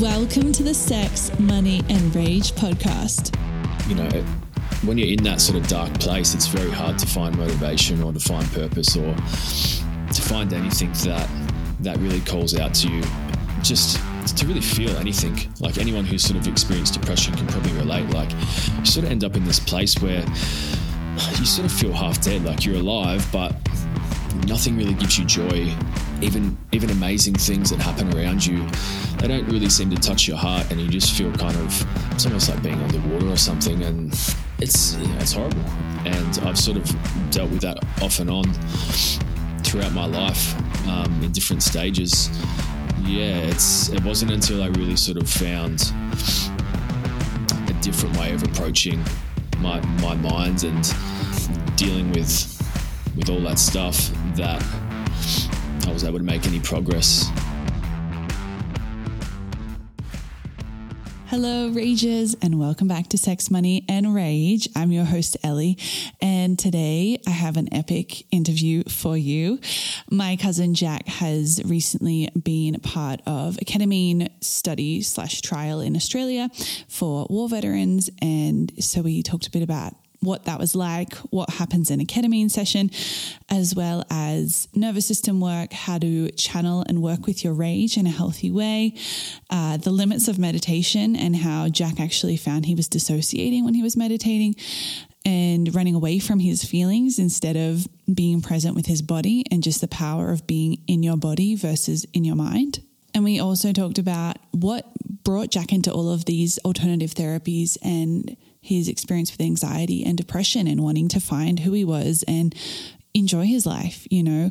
Welcome to the Sex, Money, and Rage podcast. You know, when you're in that sort of dark place, it's very hard to find motivation or to find purpose or to find anything that that really calls out to you. Just to really feel anything. Like anyone who's sort of experienced depression can probably relate. Like you sort of end up in this place where you sort of feel half dead. Like you're alive, but nothing really gives you joy. Even even amazing things that happen around you, they don't really seem to touch your heart, and you just feel kind of it's almost like being underwater or something. And it's yeah, it's horrible. And I've sort of dealt with that off and on throughout my life um, in different stages. Yeah, it's it wasn't until I really sort of found a different way of approaching my my mind and dealing with with all that stuff that I was able to make any progress. Hello, Rages, and welcome back to Sex, Money, and Rage. I'm your host, Ellie, and today I have an epic interview for you. My cousin Jack has recently been part of a ketamine study slash trial in Australia for war veterans, and so we talked a bit about what that was like, what happens in a ketamine session, as well as nervous system work, how to channel and work with your rage in a healthy way, uh, the limits of meditation, and how Jack actually found he was dissociating when he was meditating and running away from his feelings instead of being present with his body and just the power of being in your body versus in your mind. And we also talked about what brought Jack into all of these alternative therapies and his experience with anxiety and depression and wanting to find who he was and enjoy his life, you know.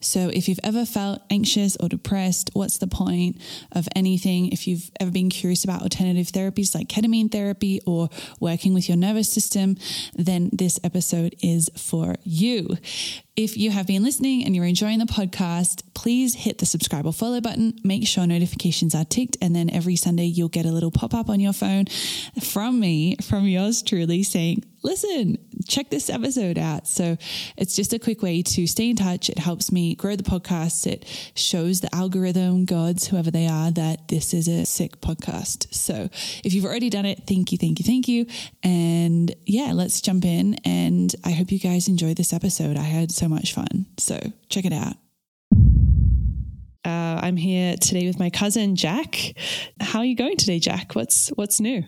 So if you've ever felt anxious or depressed, what's the point of anything? If you've ever been curious about alternative therapies like ketamine therapy or working with your nervous system, then this episode is for you. If you have been listening and you're enjoying the podcast, please hit the subscribe or follow button. Make sure notifications are ticked, and then every Sunday you'll get a little pop up on your phone from me, from yours truly, saying, Listen, check this episode out. So it's just a quick way to stay in touch. It helps me grow the podcast. It shows the algorithm gods, whoever they are, that this is a sick podcast. So if you've already done it, thank you, thank you, thank you. And yeah, let's jump in. And I hope you guys enjoyed this episode. I had so much fun. So check it out. Uh, I'm here today with my cousin Jack. How are you going today, Jack? What's what's new?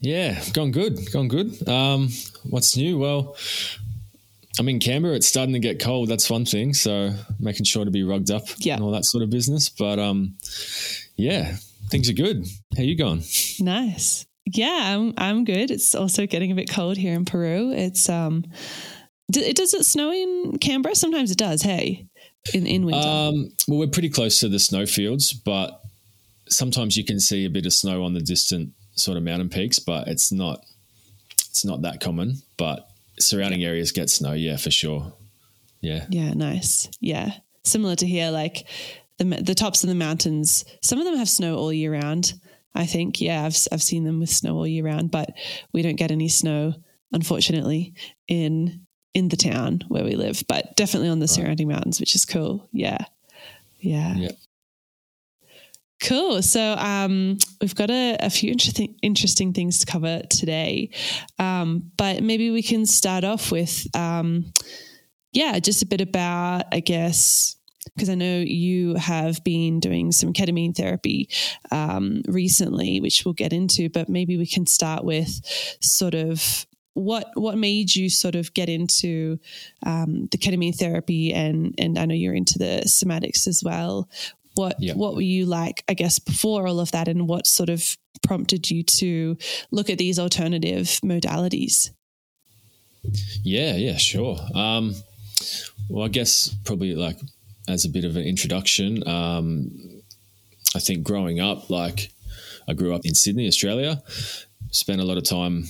Yeah, gone good, gone good. Um, what's new? Well, I'm in Canberra. It's starting to get cold. That's one thing. So making sure to be rugged up yeah. and all that sort of business. But um, yeah, things are good. How you going? Nice. Yeah, I'm I'm good. It's also getting a bit cold here in Peru. It's um, it does it snow in Canberra? Sometimes it does. Hey, in in winter. Um, well, we're pretty close to the snowfields, but sometimes you can see a bit of snow on the distant sort of mountain peaks, but it's not it's not that common. But surrounding areas get snow, yeah, for sure. Yeah. Yeah, nice. Yeah. Similar to here, like the the tops of the mountains, some of them have snow all year round. I think, yeah, I've I've seen them with snow all year round, but we don't get any snow, unfortunately, in in the town where we live, but definitely on the right. surrounding mountains, which is cool. Yeah. Yeah. Yeah. Cool. So um, we've got a, a, few interesting interesting things to cover today, um, but maybe we can start off with, um, yeah, just a bit about, I guess, because I know you have been doing some ketamine therapy um, recently, which we'll get into, but maybe we can start with sort of what what made you sort of get into um, the ketamine therapy and and I know you're into the somatics as well. What yeah. what were you like, I guess, before all of that, and what sort of prompted you to look at these alternative modalities? Yeah, yeah, sure. Um, well, I guess probably like as a bit of an introduction, um, I think growing up, like I grew up in Sydney, Australia, spent a lot of time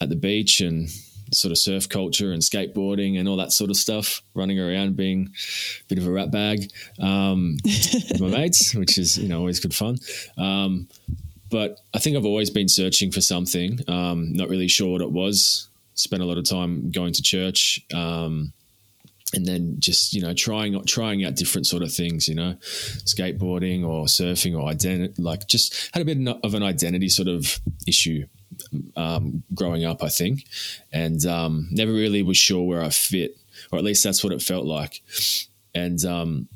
at the beach and sort of surf culture and skateboarding and all that sort of stuff, running around being a bit of a rat bag um, with my mates, which is you know always good fun. Um, but I think I've always been searching for something, um, not really sure what it was. Spent a lot of time going to church, um, and then just you know trying trying out different sort of things you know skateboarding or surfing or identity like just had a bit of an identity sort of issue um, growing up i think. And um, never really was sure where i fit or at least that's what it felt like. And um,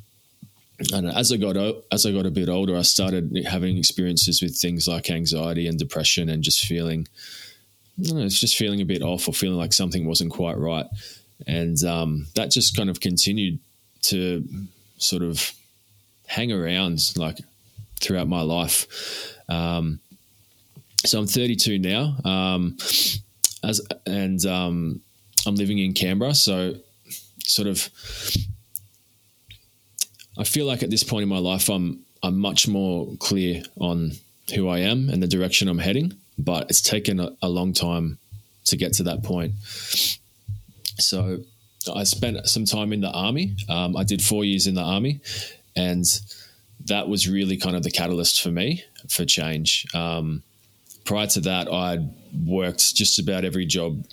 as I got as I got a bit older, I started having experiences with things like anxiety and depression, and just feeling, know, it's just feeling a bit off or feeling like something wasn't quite right. And um, that just kind of continued to sort of hang around like throughout my life. Um, so I'm 32 now, um, as and um, I'm living in Canberra. So sort of, I feel like at this point in my life, I'm I'm much more clear on who I am and the direction I'm heading. But it's taken a, a long time to get to that point. So I spent some time in the army. Um, I did four years in the army, and that was really kind of the catalyst for me for change. Um, prior to that, I'd worked just about every job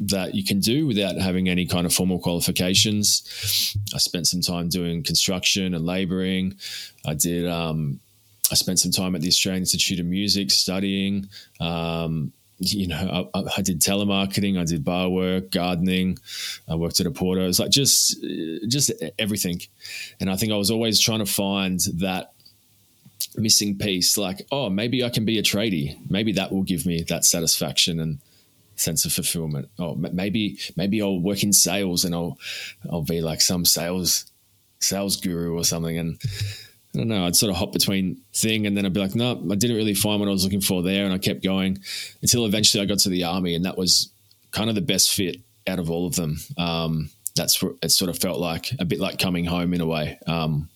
that you can do without having any kind of formal qualifications. I spent some time doing construction and laboring. I did. Um, I spent some time at the Australian Institute of Music studying. Um, you know, I, I, did telemarketing, I did bar work, gardening, I worked at a porter. It was like just, just everything. And I think I was always trying to find that missing piece. Like, oh, maybe I can be a tradie. Maybe that will give me that satisfaction and sense of fulfillment. Oh, maybe, maybe I'll work in sales and I'll, I'll be like some sales, sales guru or something. And I don't know, I'd sort of hop between thing and then I'd be like, no, I didn't really find what I was looking for there. And I kept going until eventually I got to the army and that was kind of the best fit out of all of them. Um, that's what it sort of felt like a bit like coming home in a way. Um,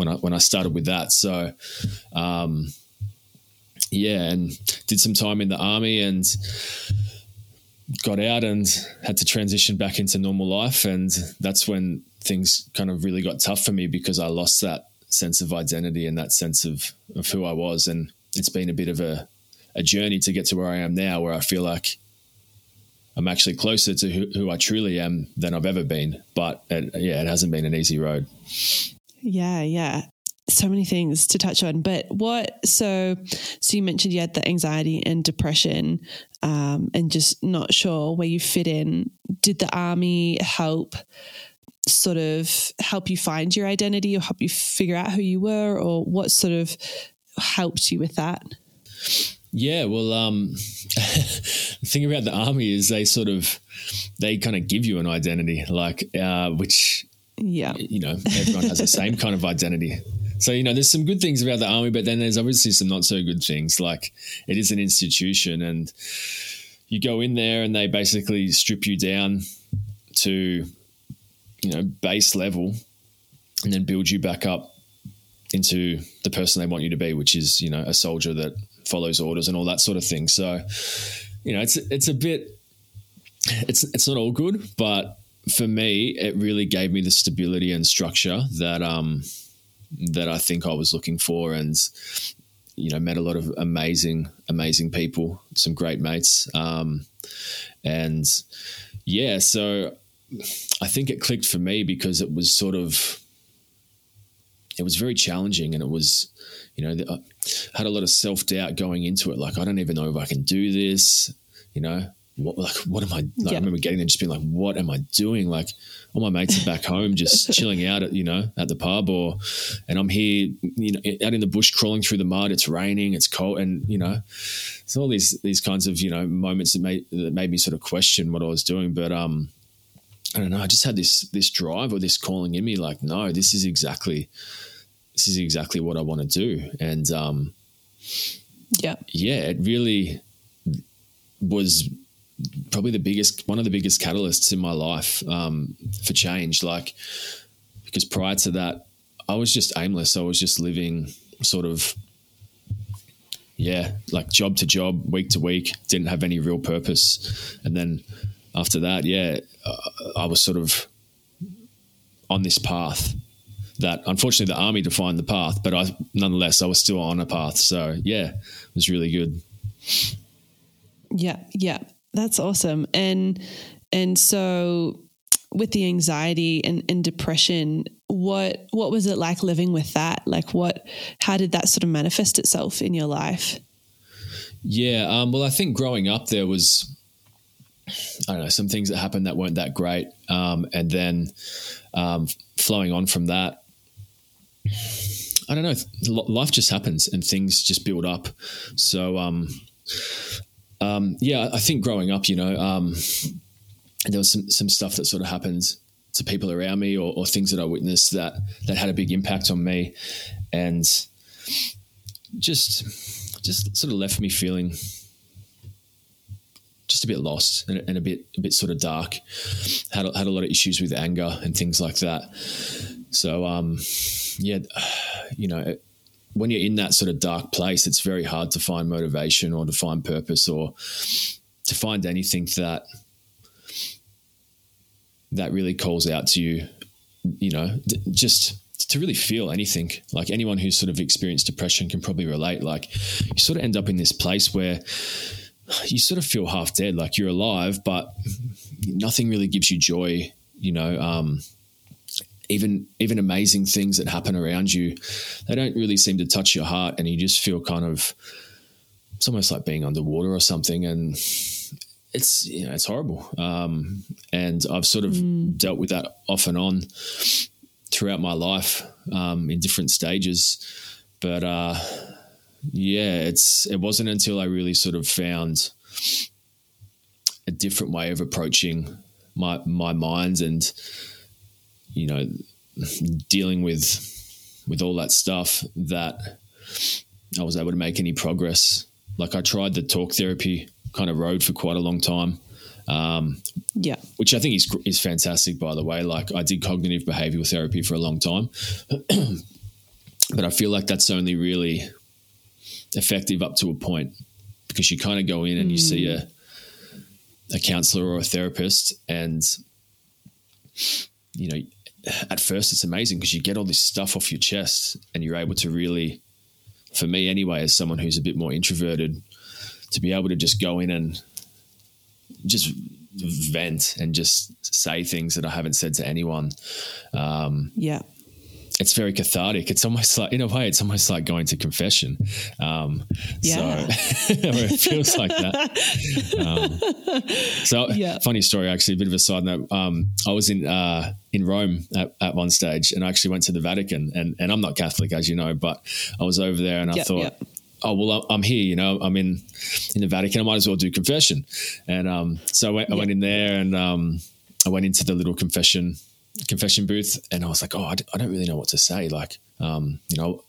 when I, when I started with that. So, um, yeah, and did some time in the army and got out and had to transition back into normal life. And that's when things kind of really got tough for me because I lost that sense of identity and that sense of, of who I was. And it's been a bit of a, a journey to get to where I am now, where I feel like I'm actually closer to who, who I truly am than I've ever been. But it, yeah, it hasn't been an easy road. Yeah, yeah. So many things to touch on, but what? So, so you mentioned you had the anxiety and depression, um, and just not sure where you fit in. Did the army help sort of help you find your identity or help you figure out who you were or what sort of helped you with that? Yeah, well, um, the thing about the army is they sort of they kind of give you an identity, like uh, which yeah, you know, everyone has the same kind of identity. So you know, there's some good things about the army, but then there's obviously some not so good things. Like it is an institution, and you go in there, and they basically strip you down to you know base level and then build you back up into the person they want you to be which is you know a soldier that follows orders and all that sort of thing so you know it's it's a bit it's it's not all good but for me it really gave me the stability and structure that um that I think I was looking for and you know met a lot of amazing amazing people some great mates um and yeah so I think it clicked for me because it was sort of it was very challenging and it was you know I had a lot of self doubt going into it like I don't even know if I can do this you know what like what am I like, I remember getting there just being like what am I doing like all my mates are back home just chilling out at you know at the pub or and I'm here you know out in the bush crawling through the mud it's raining it's cold and you know it's all these these kinds of you know moments that made that made me sort of question what I was doing but um I don't know. I just had this this drive or this calling in me, like, no, this is exactly this is exactly what I want to do. And um, yeah, yeah, it really was probably the biggest one of the biggest catalysts in my life um, for change. Like, because prior to that, I was just aimless. I was just living sort of yeah, like job to job, week to week, didn't have any real purpose. And then after that, yeah, uh, I was sort of on this path that unfortunately the army defined the path, but I nonetheless I was still on a path. So yeah, it was really good. Yeah, yeah, that's awesome. And and so with the anxiety and, and depression, what what was it like living with that? Like what how did that sort of manifest itself in your life? Yeah, um, well, I think growing up there was I don't know some things that happened that weren't that great, um, and then um, flowing on from that, I don't know. Life just happens and things just build up. So, um, um, yeah, I think growing up, you know, um, there was some, some stuff that sort of happens to people around me or, or, things that I witnessed that, that had a big impact on me and just, just sort of left me feeling just a bit lost and, and, a bit, a bit sort of dark. Had, had a lot of issues with anger and things like that. So, um, yeah, you know, when you're in that sort of dark place, it's very hard to find motivation or to find purpose or to find anything that that really calls out to you, you know, just to really feel anything. Like anyone who's sort of experienced depression can probably relate. Like you sort of end up in this place where you sort of feel half dead, like you're alive, but nothing really gives you joy, you know. Um, even even amazing things that happen around you, they don't really seem to touch your heart, and you just feel kind of it's almost like being underwater or something, and it's you know it's horrible. Um, and I've sort of mm. dealt with that off and on throughout my life um, in different stages, but uh, yeah, it's it wasn't until I really sort of found a different way of approaching my my mind and you know, dealing with with all that stuff that I was able to make any progress. Like I tried the talk therapy kind of road for quite a long time. Um, yeah, which I think is is fantastic. By the way, like I did cognitive behavioral therapy for a long time, but I feel like that's only really effective up to a point because you kind of go in and mm. you see a a counselor or a therapist, and you know at first it's amazing because you get all this stuff off your chest and you're able to really for me anyway as someone who's a bit more introverted to be able to just go in and just vent and just say things that I haven't said to anyone. Um, yeah it's very cathartic. It's almost like, in a way, it's almost like going to confession. Um, yeah. So it feels like that. Um, so yeah. funny story, actually, a bit of a side note. Um, I was in, uh, in Rome at, at, one stage and I actually went to the Vatican and, and I'm not Catholic, as you know, but I was over there and I yep, thought, yep. oh well i'm here you know i'm in in the vatican i might as well do confession and um, so I went, I went, in there and um, i went into the little confession confession booth and I was like, oh, I d- I don't really know what to say. Like, um, you know,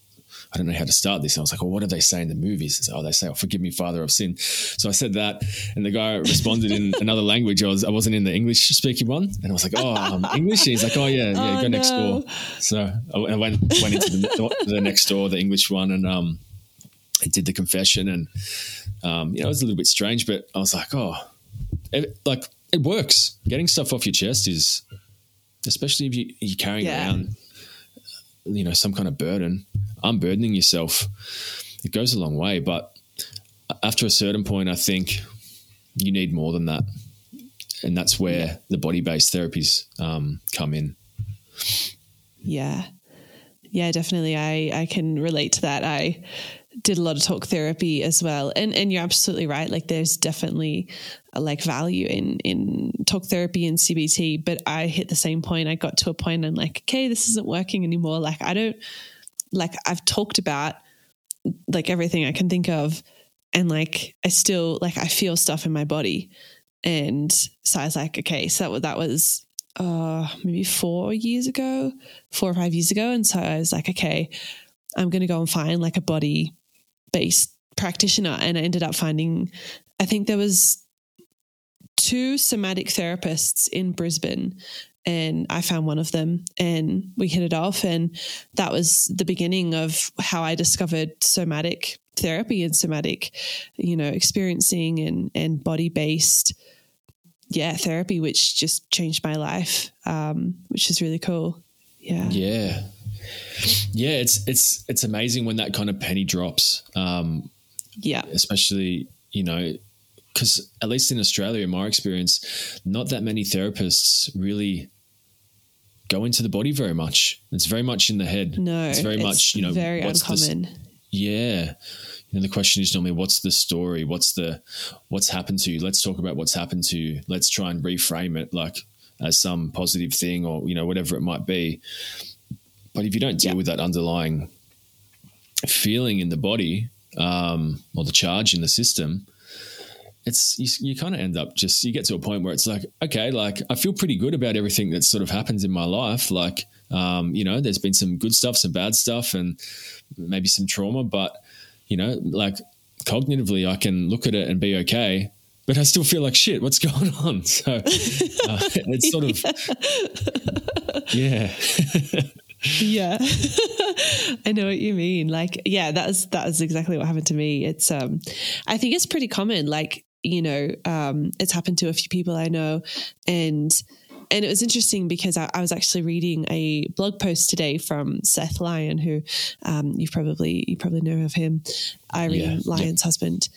I don't know how to start this. And I was like, well, what do they say in the movies? oh, they say, oh, forgive me, Father of sin. So I said that, and the guy responded in another language. I was I wasn't in the English speaking one, and I was like, oh, um, English. And he's like, oh yeah, yeah, oh, go no. next door. So I, I went went into the, the, next door, the English one, and um, I did the confession, and um, you know, it was a little bit strange, but I was like, oh, it, like it works. Getting stuff off your chest is especially if you, you're carrying yeah. around, you know, some kind of burden, unburdening yourself, it goes a long way. But after a certain point, I think you need more than that. And that's where yeah. the body based therapies um, come in. Yeah. Yeah, definitely. I, I can relate to that. I did a lot of talk therapy as well. And and you're absolutely right. Like there's definitely a, like value in in talk therapy and CBT, but I hit the same point. I got to a point and like, okay, this isn't working anymore. Like I don't like I've talked about like everything I can think of and like I still like I feel stuff in my body. And so I was like, okay, so that, that was uh maybe 4 years ago, 4 or 5 years ago and so I was like, okay, I'm to go and find like a body based practitioner and I ended up finding I think there was two somatic therapists in Brisbane and I found one of them and we hit it off. And that was the beginning of how I discovered somatic therapy and somatic you know experiencing and and body based yeah therapy which just changed my life um which is really cool. Yeah. Yeah yeah, it's it's it's amazing when that kind of penny drops. Um, yeah, especially you know because at least in Australia, in my experience, not that many therapists really go into the body very much. It's very much in the head. No, it's very it's much you know very what's the uncommon. yeah. You know, the question is normally what's the story? What's the what's happened to you? Let's talk about what's happened to you. Let's try and reframe it like as some positive thing or you know whatever it might be. But if you don't deal Yeah. with that underlying feeling in the body um, or the charge in the system, it's you, you kind of end up just you get to a point where it's like okay, like I feel pretty good about everything that sort of happens in my life. Like um, you know, there's been some good stuff, some bad stuff, and maybe some trauma, but you know, like cognitively, I can look at it and be okay. But I still feel like shit. What's going on? So uh, it's sort of, yeah, yeah. I know what you mean. Like yeah that's that is exactly what happened to me. It's um i think it's pretty common. Like you know um it's happened to a few people i know. And and it was interesting because I, I was actually reading a blog post today from Seth Lyon, who um, you probably you probably know of him, Irene Yeah, yeah. Lyon's husband,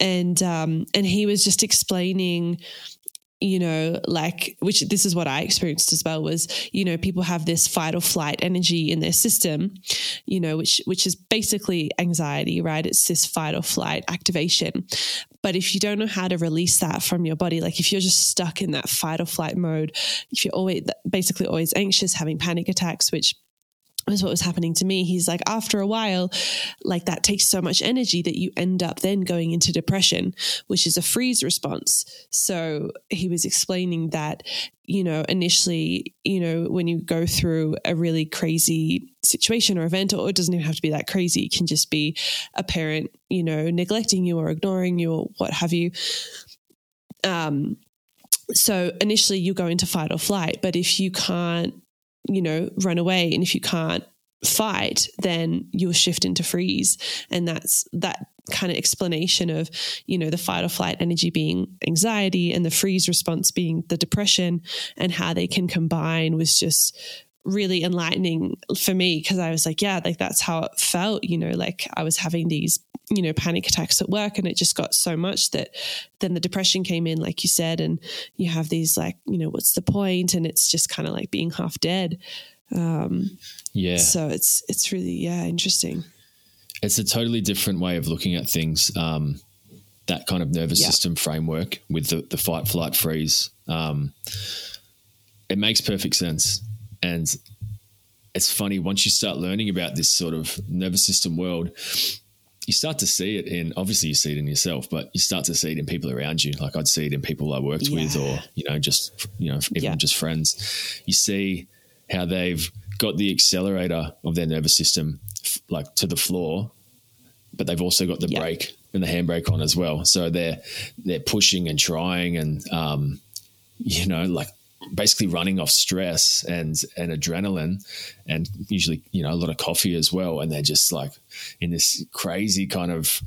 and um, and he was just explaining you know, like, which this is what I experienced as well was, you know, people have this fight or flight energy in their system, you know, which, which is basically anxiety, right? It's this fight or flight activation. But if you don't know how to release that from your body, like if you're just stuck in that fight or flight mode, if you're always basically always anxious, having panic attacks, which was what was happening to me. He's like, after a while, like that takes so much energy that you end up then going into depression, which is a freeze response. So he was explaining that, you know, initially, you know, when you go through a really crazy situation or event, or it doesn't even have to be that crazy, it can just be a parent, you know, neglecting you or ignoring you or what have you. Um, so initially you go into fight or flight, but if you can't you know, run away. And if you can't fight, then you'll shift into freeze. And that's that kind of explanation of, you know, the fight or flight energy being anxiety and the freeze response being the depression and how they can combine was just really enlightening for me because I was like, yeah, like that's how it felt, you know, like I was having these, you know, panic attacks at work and it just got so much that then the depression came in, like you said, and you have these like, you know, what's the point? And it's just kind of like being half dead. Um, yeah. so it's, it's really, yeah, interesting. it's a totally different way of looking at things. Um, that kind of nervous Yeah. system framework with the, the fight, flight, freeze. Um, it makes perfect sense. And it's funny, once you start learning about this sort of nervous system world, you start to see it in obviously you see it in yourself, but you start to see it in people around you. Like I'd see it in people I worked with or, you know, just you know, even Yeah. just friends. You see how they've got the accelerator of their nervous system f- like to the floor, but they've also got the Yeah. brake and the handbrake on as well. So they're they're pushing and trying and um, you know, like basically running off stress and and adrenaline and usually, you know, a lot of coffee as well. And they're just like in this crazy kind of,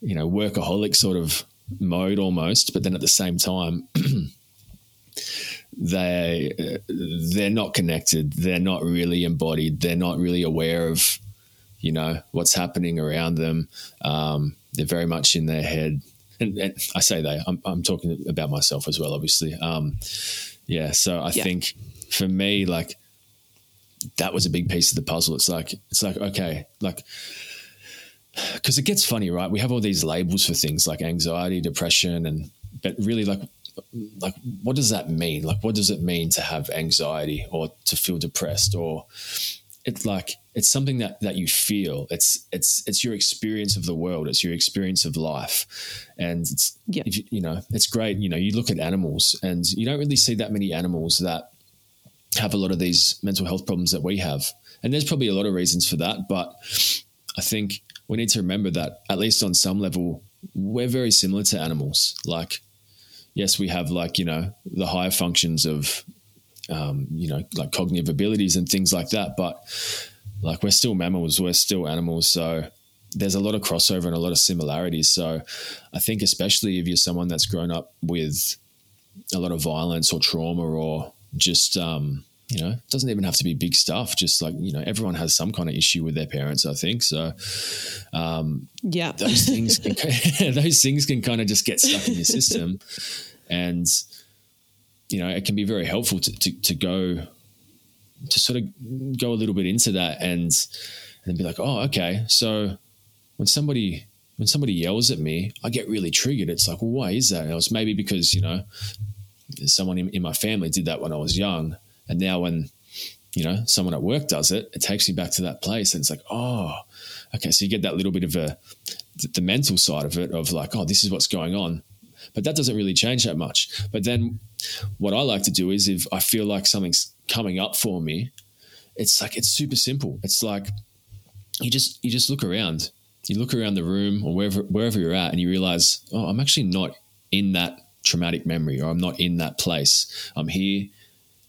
you know, workaholic sort of mode almost, but then at the same time they they're not connected. They're not really embodied. They're not really aware of you know what's happening around them. Um, they're very much in their head. And, and i say they I'm, I'm talking about myself as well obviously. Um, yeah so i Yeah. think for me like that was a big piece of the puzzle. It's like it's like okay like because it gets funny right? We have all these labels for things like anxiety depression and but really like like what does that mean? Like what does it mean to have anxiety or to feel depressed or it's like it's something that that you feel. It's it's it's your experience of the world. It's your experience of life. And it's Yeah. if you, you know it's great. You know you look at animals and you don't really see that many animals that have a lot of these mental health problems that we have. And there's probably a lot of reasons for that but i think we need to remember that at least on some level we're very similar to animals. Like yes, we have like, you know, the higher functions of, um, you know, like cognitive abilities and things like that. But like, we're still mammals, we're still animals. So there's a lot of crossover and a lot of similarities. So I think, especially if you're someone that's grown up with a lot of violence or trauma or just, um, you know, it doesn't even have to be big stuff. Just like, you know, everyone has some kind of issue with their parents, I think. So, um, yeah, those things, can, those things can kind of just get stuck in your system. And, you know, it can be very helpful to, to, to go, to sort of go a little bit into that and, and be like, oh, okay. So when somebody, when somebody yells at me, I get really triggered. It's like, well, why is that? And it was maybe because, you know, someone in, in my family did that when I was young and now when, you know, someone at work does it, it takes me back to that place. And it's like, oh, okay. So you get that little bit of a, the mental side of it of like, oh, this is what's going on. But that doesn't really change that much. But then what I like to do is if I feel like something's coming up for me, it's like, it's super simple. It's like, you just, you just look around, you look around the room or wherever, wherever you're at and you realize, oh, I'm actually not in that traumatic memory or I'm not in that place. I'm here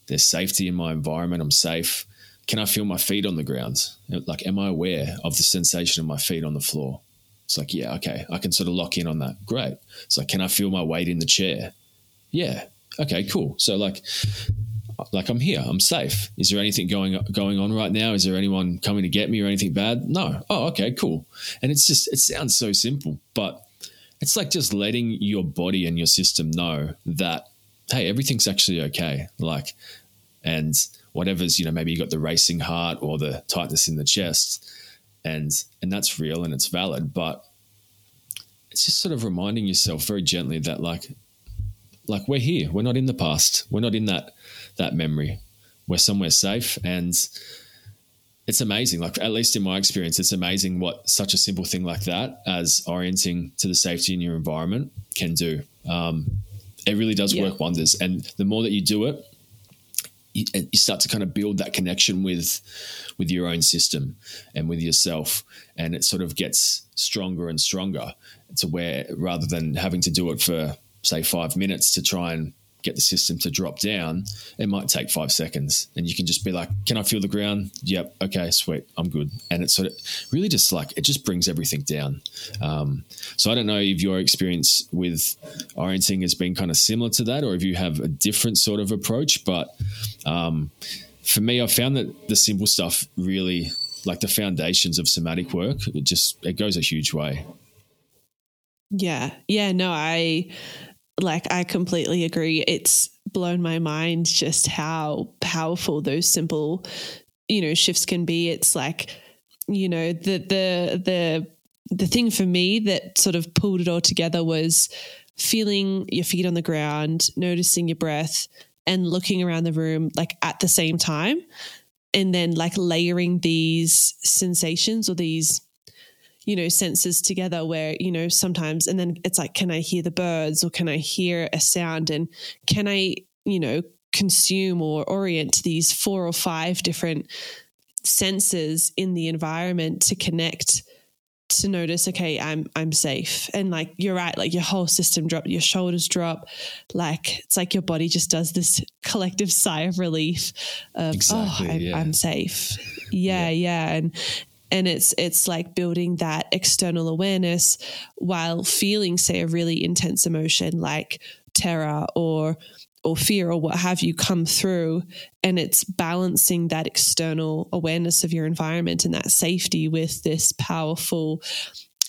there's safety in my environment. I'm safe. Can I feel my feet on the ground? Like, am I aware of the sensation of my feet on the floor? It's like, yeah, okay, I can sort of lock in on that. Great. It's like, can I feel my weight in the chair? Yeah. Okay, cool. So like, like I'm here. I'm safe. Is there anything going going on right now? Is there anyone coming to get me or anything bad? No. Oh, okay, cool. And it's just it sounds so simple, but it's like just letting your body and your system know that hey, everything's actually okay. Like, and whatever's, you know, maybe you got the racing heart or the tightness in the chest, and and that's real and it's valid, but it's just sort of reminding yourself very gently that like like we're here. We're not in the past. We're not in that that memory. We're somewhere safe and it's amazing. Like at least in my experience, it's amazing what such a simple thing like that as orienting to the safety in your environment can do. Um, it really does yeah. work wonders. And the more that you do it, you, you start to kind of build that connection with with your own system and with yourself, and it sort of gets stronger and stronger to where rather than having to do it for say five minutes to try and get the system to drop down, it might take five seconds. And you can just be like, Can I feel the ground? Yep. Okay, sweet. I'm good. And it's sort of really just like, it just brings everything down. Um, so I don't know if your experience with orienting has been kind of similar to that or if you have a different sort of approach. But um, for me, I found that the simple stuff really, like the foundations of somatic work, it just, it goes a huge way. Yeah. Yeah. No, I, like I completely agree. It's blown my mind just how powerful those simple, you know, shifts can be. It's like, you know, the the the the thing for me that sort of pulled it all together was feeling your feet on the ground, noticing your breath, and looking around the room like at the same time. And then like layering these sensations or these you know, senses together where, you know, sometimes, and then it's like, can I hear the birds or can I hear a sound? And can I, you know, consume or orient these four or five different senses in the environment to connect to notice okay i'm i'm safe. And like you're right like your whole system drop your shoulders drop. Like it's like your body just does this collective sigh of relief of oh, exactly, oh I'm, yeah. I'm safe. Yeah, yeah yeah. And and it's it's like building that external awareness while feeling say a really intense emotion like terror or or fear or what have you come through. And it's balancing that external awareness of your environment and that safety with this powerful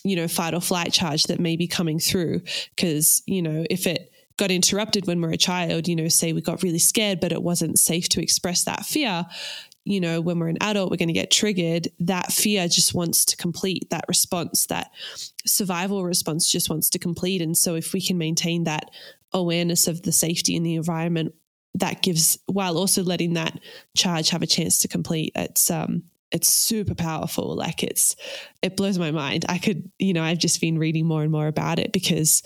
you know fight or flight charge that may be coming through. Because you know if it got interrupted when we're a child you know say we got really scared but it wasn't safe to express that fear you know, when we're an adult, we're going to get triggered. That fear just wants to complete that response, that survival response just wants to complete. And so, if we can maintain that awareness of the safety in the environment, that gives, while also letting that charge have a chance to complete, it's, um, it's super powerful. Like it's, it blows my mind. I could, you know, I've just been reading more and more about it because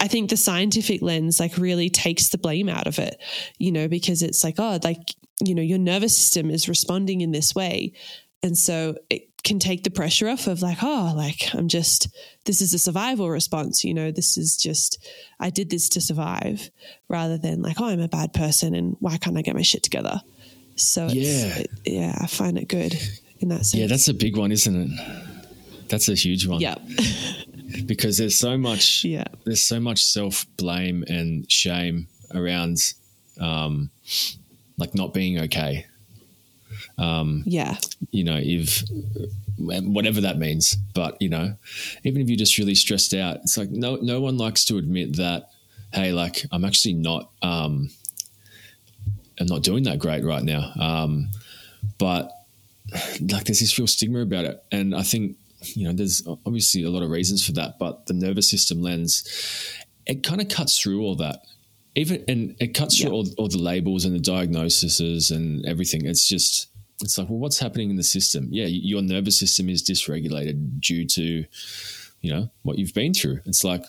I think the scientific lens like really takes the blame out of it, you know, because it's like, oh, like you know, your nervous system is responding in this way. And so it can take the pressure off of like, oh, like I'm just, this is a survival response, you know, this is just, I did this to survive rather than like, oh, I'm a bad person and why can't I get my shit together? So yeah, it, yeah, I find it good in that sense. Yeah, that's a big one, isn't it? That's a huge one. Yeah. because there's so much, yeah, there's so much self blame and shame around, um, like not being okay. Um, yeah. You know, if whatever that means, but you know, even if you're just really stressed out, it's like no no one likes to admit that. Hey, like I'm actually not. Um, I'm not doing that great right now. Um, but like there's this real stigma about it, and I think you know there's obviously a lot of reasons for that, but the nervous system lens it kind of cuts through all that. Even and it cuts through all, all the labels and the diagnoses and everything. It's just it's like, well, what's happening in the system? Yeah, your nervous system is dysregulated due to, you know, what you've been through. It's like,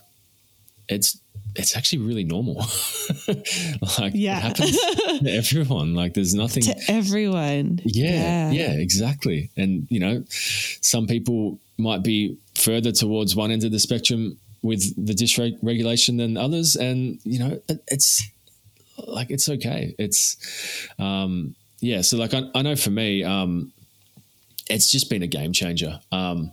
it's it's actually really normal. like, yeah, it happens to everyone. Like, there's nothing to everyone. Yeah, yeah, yeah, exactly. And you know, some people might be further towards one end of the spectrum with the dysregulation than others, and you know, it's like it's okay. It's um, yeah. So like I, I know for me, um, it's just been a game changer, um,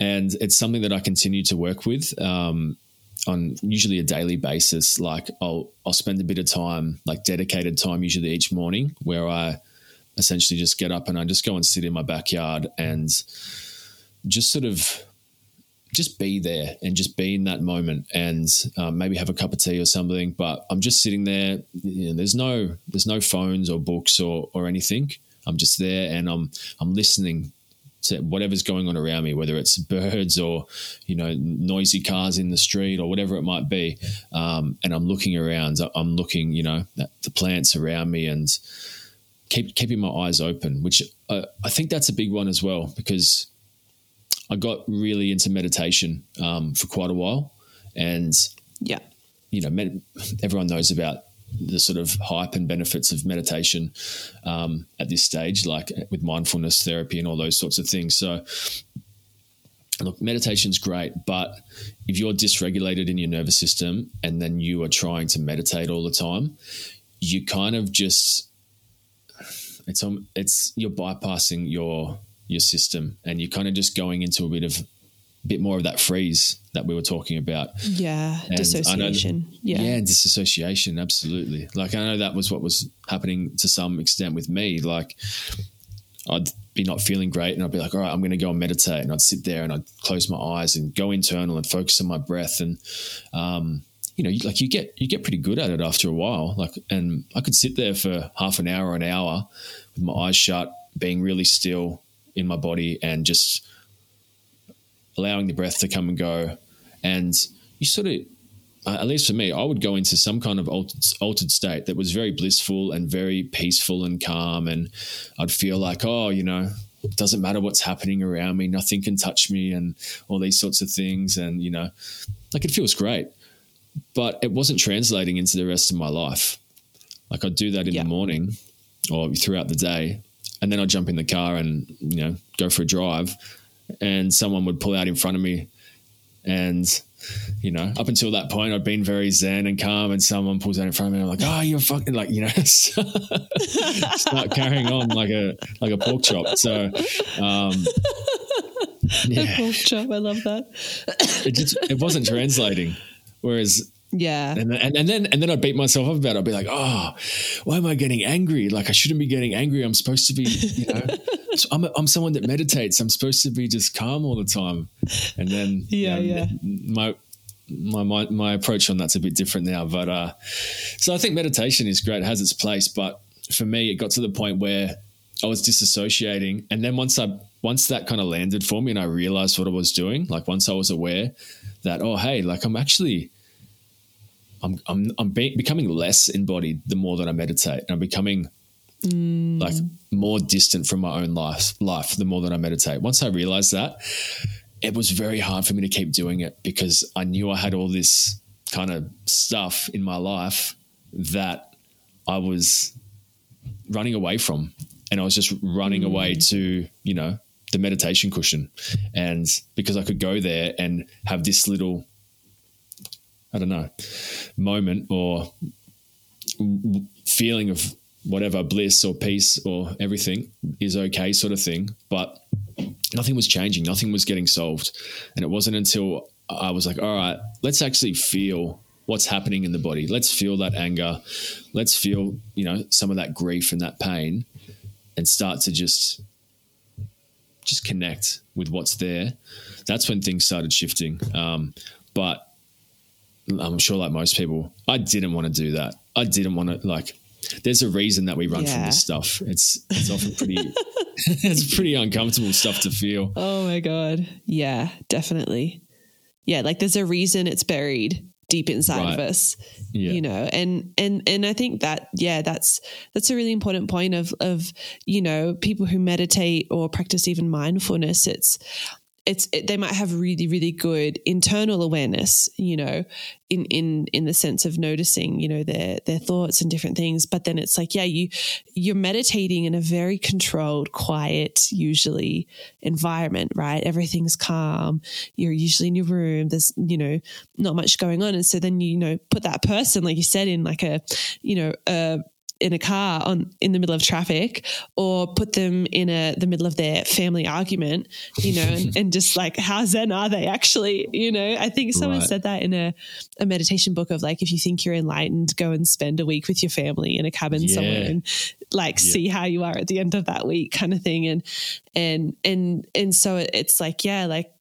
and it's something that I continue to work with. Um, on usually a daily basis. Like I'll I'll spend a bit of time, like dedicated time, usually each morning, where I essentially just get up and I just go and sit in my backyard and just sort of just be there and just be in that moment and um, maybe have a cup of tea or something. But I'm just sitting there. You know, there's no there's no phones or books or or anything. I'm just there and I'm I'm listening to whatever's going on around me, whether it's birds or you know noisy cars in the street or whatever it might be. Um, and I'm looking around. I'm looking, you know, at the plants around me and keep keeping my eyes open. Which uh, I think that's a big one as well because I got really into meditation um, for quite a while, and yeah, you know, med- everyone knows about the sort of hype and benefits of meditation um, at this stage, like with mindfulness therapy and all those sorts of things. So, look, meditation's great, but if you're dysregulated in your nervous system and then you are trying to meditate all the time, you kind of just it's um it's you're bypassing your your system and you're kind of just going into a bit of a bit more of that freeze that we were talking about. Yeah, and dissociation. yeah, yeah, dissociation. Absolutely. Like I know that was what was happening to some extent with me. Like I'd be not feeling great, and I'd be like, "All right, I'm going to go and meditate," and I'd sit there and I'd close my eyes and go internal and focus on my breath, and um, you know, like you get you get pretty good at it after a while. Like, and I could sit there for half an hour, an hour, with my eyes shut, being really still in my body, and just allowing the breath to come and go and you sort of uh, at least for me, I would go into some kind of altered, altered, state that was very blissful and very peaceful and calm. And I'd feel like, oh, you know, it doesn't matter what's happening around me, nothing can touch me, and all these sorts of things. And, you know, like it feels great. But it wasn't translating into the rest of my life. Like I'd do that in yeah. the morning or throughout the day. And then I'd jump in the car and, you know, go for a drive. And someone would pull out in front of me and you know, up until that point, I'd been very zen and calm, and someone pulls out in front of me. and I'm like, oh, you're fucking like, you know, start carrying on like a like a pork chop. So, um, yeah. a pork chop. I love that. it just it wasn't translating. Whereas yeah. And then, and, and then and then I'd beat myself up about it. I'd be like, oh, why am I getting angry? Like I shouldn't be getting angry. I'm supposed to be, you know, I'm, a, I'm someone that meditates. I'm supposed to be just calm all the time. And then yeah, you know, yeah. My, my, my my approach on that's a bit different now. But uh so I think meditation is great, it has its place. But for me it got to the point where I was disassociating. And then once I once that kind of landed for me and I realized what I was doing, like once I was aware that, oh hey, like I'm actually I'm I'm I'm be- becoming less embodied the more that I meditate. and I'm becoming mm. like more distant from my own life life the more that I meditate. Once I realized that, it was very hard for me to keep doing it because I knew I had all this kind of stuff in my life that I was running away from. And I was just running mm. away to, you know, the meditation cushion. And because I could go there and have this little I don't know, moment or feeling of whatever bliss or peace or everything is okay, sort of thing. But nothing was changing, nothing was getting solved. And it wasn't until I was like, all right, let's actually feel what's happening in the body. Let's feel that anger. Let's feel, you know, some of that grief and that pain and start to just just connect with what's there. That's when things started shifting. Um, but I'm sure, like most people, I didn't want to do that. I didn't want to like. There's a reason that we run yeah. from this stuff. It's it's often pretty. it's pretty uncomfortable stuff to feel. Oh my god! Yeah, definitely. Yeah, like there's a reason it's buried deep inside right. of us yeah. you know and and and i think that yeah that's that's a really important point of of you know people who meditate or practice even mindfulness it's it's it, they might have really really good internal awareness you know in in in the sense of noticing you know their their thoughts and different things. But then it's like yeah you you're meditating in a very controlled quiet usually environment right? Everything's calm. You're usually in your room. There's you know not much going on. And so then you, you know put that person like you said in like a you know a in a car on in the middle of traffic or put them in a the middle of their family argument you know and, and just like how zen are they actually you know i think someone right. said that in a, a meditation book of like if you think you're enlightened go and spend a week with your family in a cabin yeah. somewhere and like yeah. see how you are at the end of that week kind of thing and and and and so it's like yeah like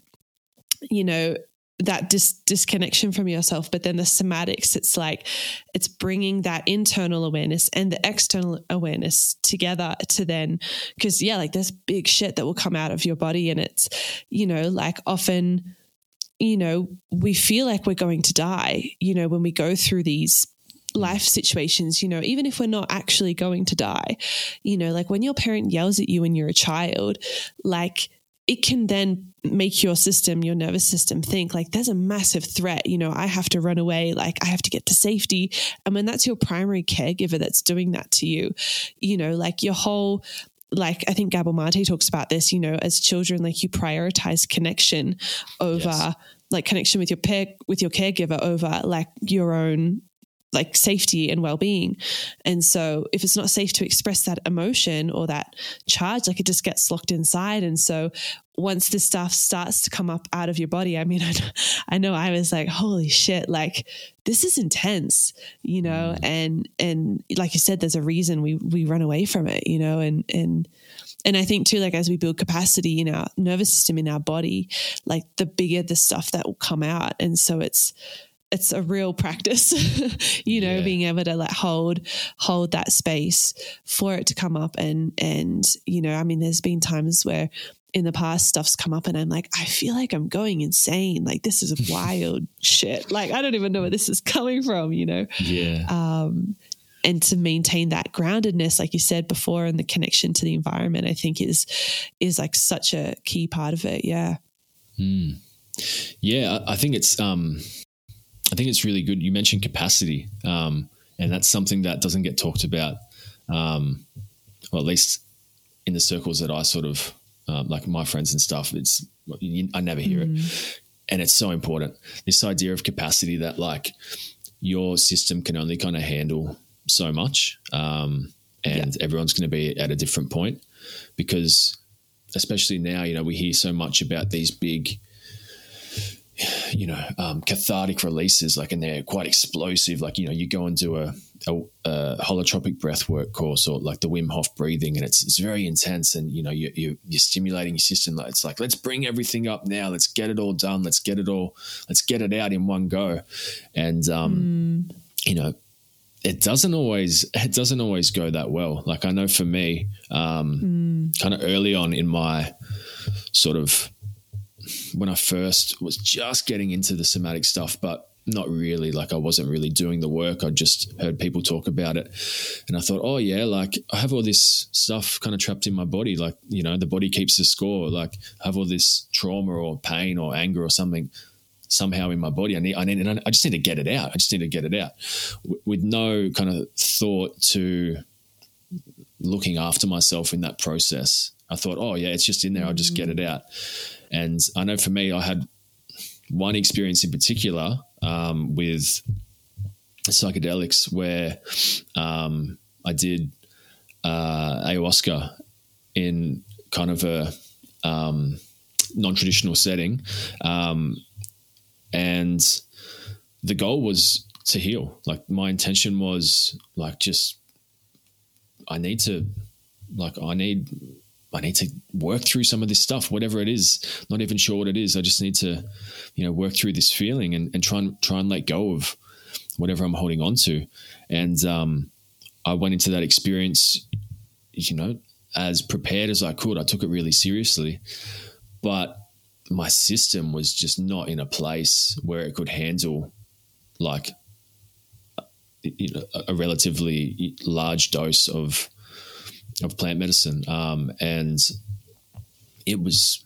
you know that dis- disconnection from yourself but then the somatics it's like it's bringing that internal awareness and the external awareness together to then because yeah like there's big shit that will come out of your body and it's you know like often you know we feel like we're going to die you know when we go through these life situations, you know, even if we're not actually going to die, you know, like when your parent yells at you when you're a child, like it can then make your system, your nervous system think like there's a massive threat. You know, I have to run away, like I have to get to safety. And when that's your primary caregiver that's doing that to you, you know, like your whole like I think Gabor Mate talks about this, you know, as children, like you prioritize connection over yes. like connection with your pair with your caregiver over like your own like safety and well-being and so if it's not safe to express that emotion or that charge like it just gets locked inside and so once this stuff starts to come up out of your body i mean i, I know i was like holy shit like this is intense you know mm. and and like you said there's a reason we we run away from it you know and and and I think too, like as we build capacity in our nervous system, in our body, like the bigger the stuff that will come out. And so it's, it's a real practice, you know, yeah. being able to like hold hold that space for it to come up and and you know, I mean, there's been times where in the past stuff's come up and I'm like, I feel like I'm going insane. Like this is wild shit. Like I don't even know where this is coming from, you know? Yeah. Um, and to maintain that groundedness, like you said before, and the connection to the environment, I think is is like such a key part of it. Yeah. Mm. Yeah, I think it's um I think it's really good. You mentioned capacity, um, and that's something that doesn't get talked about, um, or at least in the circles that I sort of um, like my friends and stuff. It's I never hear mm. it, and it's so important. This idea of capacity that like your system can only kind of handle so much, um, and yeah. everyone's going to be at a different point because, especially now, you know, we hear so much about these big you know, um, cathartic releases, like, and they're quite explosive. Like, you know, you go and do a, a, a holotropic breath work course or like the Wim Hof breathing, and it's it's very intense. And you know, you, you you're stimulating your system. It's like let's bring everything up now. Let's get it all done. Let's get it all. Let's get it out in one go. And um, mm. you know, it doesn't always it doesn't always go that well. Like I know for me, um, mm. kind of early on in my sort of when I first was just getting into the somatic stuff, but not really. Like I wasn't really doing the work. I just heard people talk about it, and I thought, oh yeah, like I have all this stuff kind of trapped in my body. Like you know, the body keeps the score. Like I have all this trauma or pain or anger or something somehow in my body. I need, I need, and I just need to get it out. I just need to get it out with no kind of thought to looking after myself in that process. I thought, oh yeah, it's just in there. I'll just get it mm. out. And I know for me, I had one experience in particular um, with psychedelics where um, I did uh, ayahuasca in kind of a um, non-traditional setting, um, and the goal was to heal. Like my intention was like just I need to like I need I need to work through some of this stuff, whatever it is. Not even sure what it is. I just need to, you know, work through this feeling and, and try and try and let go of whatever I'm holding on to. And um, I went into that experience, you know, as prepared as I could. I took it really seriously, but my system was just not in a place where it could handle like you know, a relatively large dose of of plant medicine, um, and it was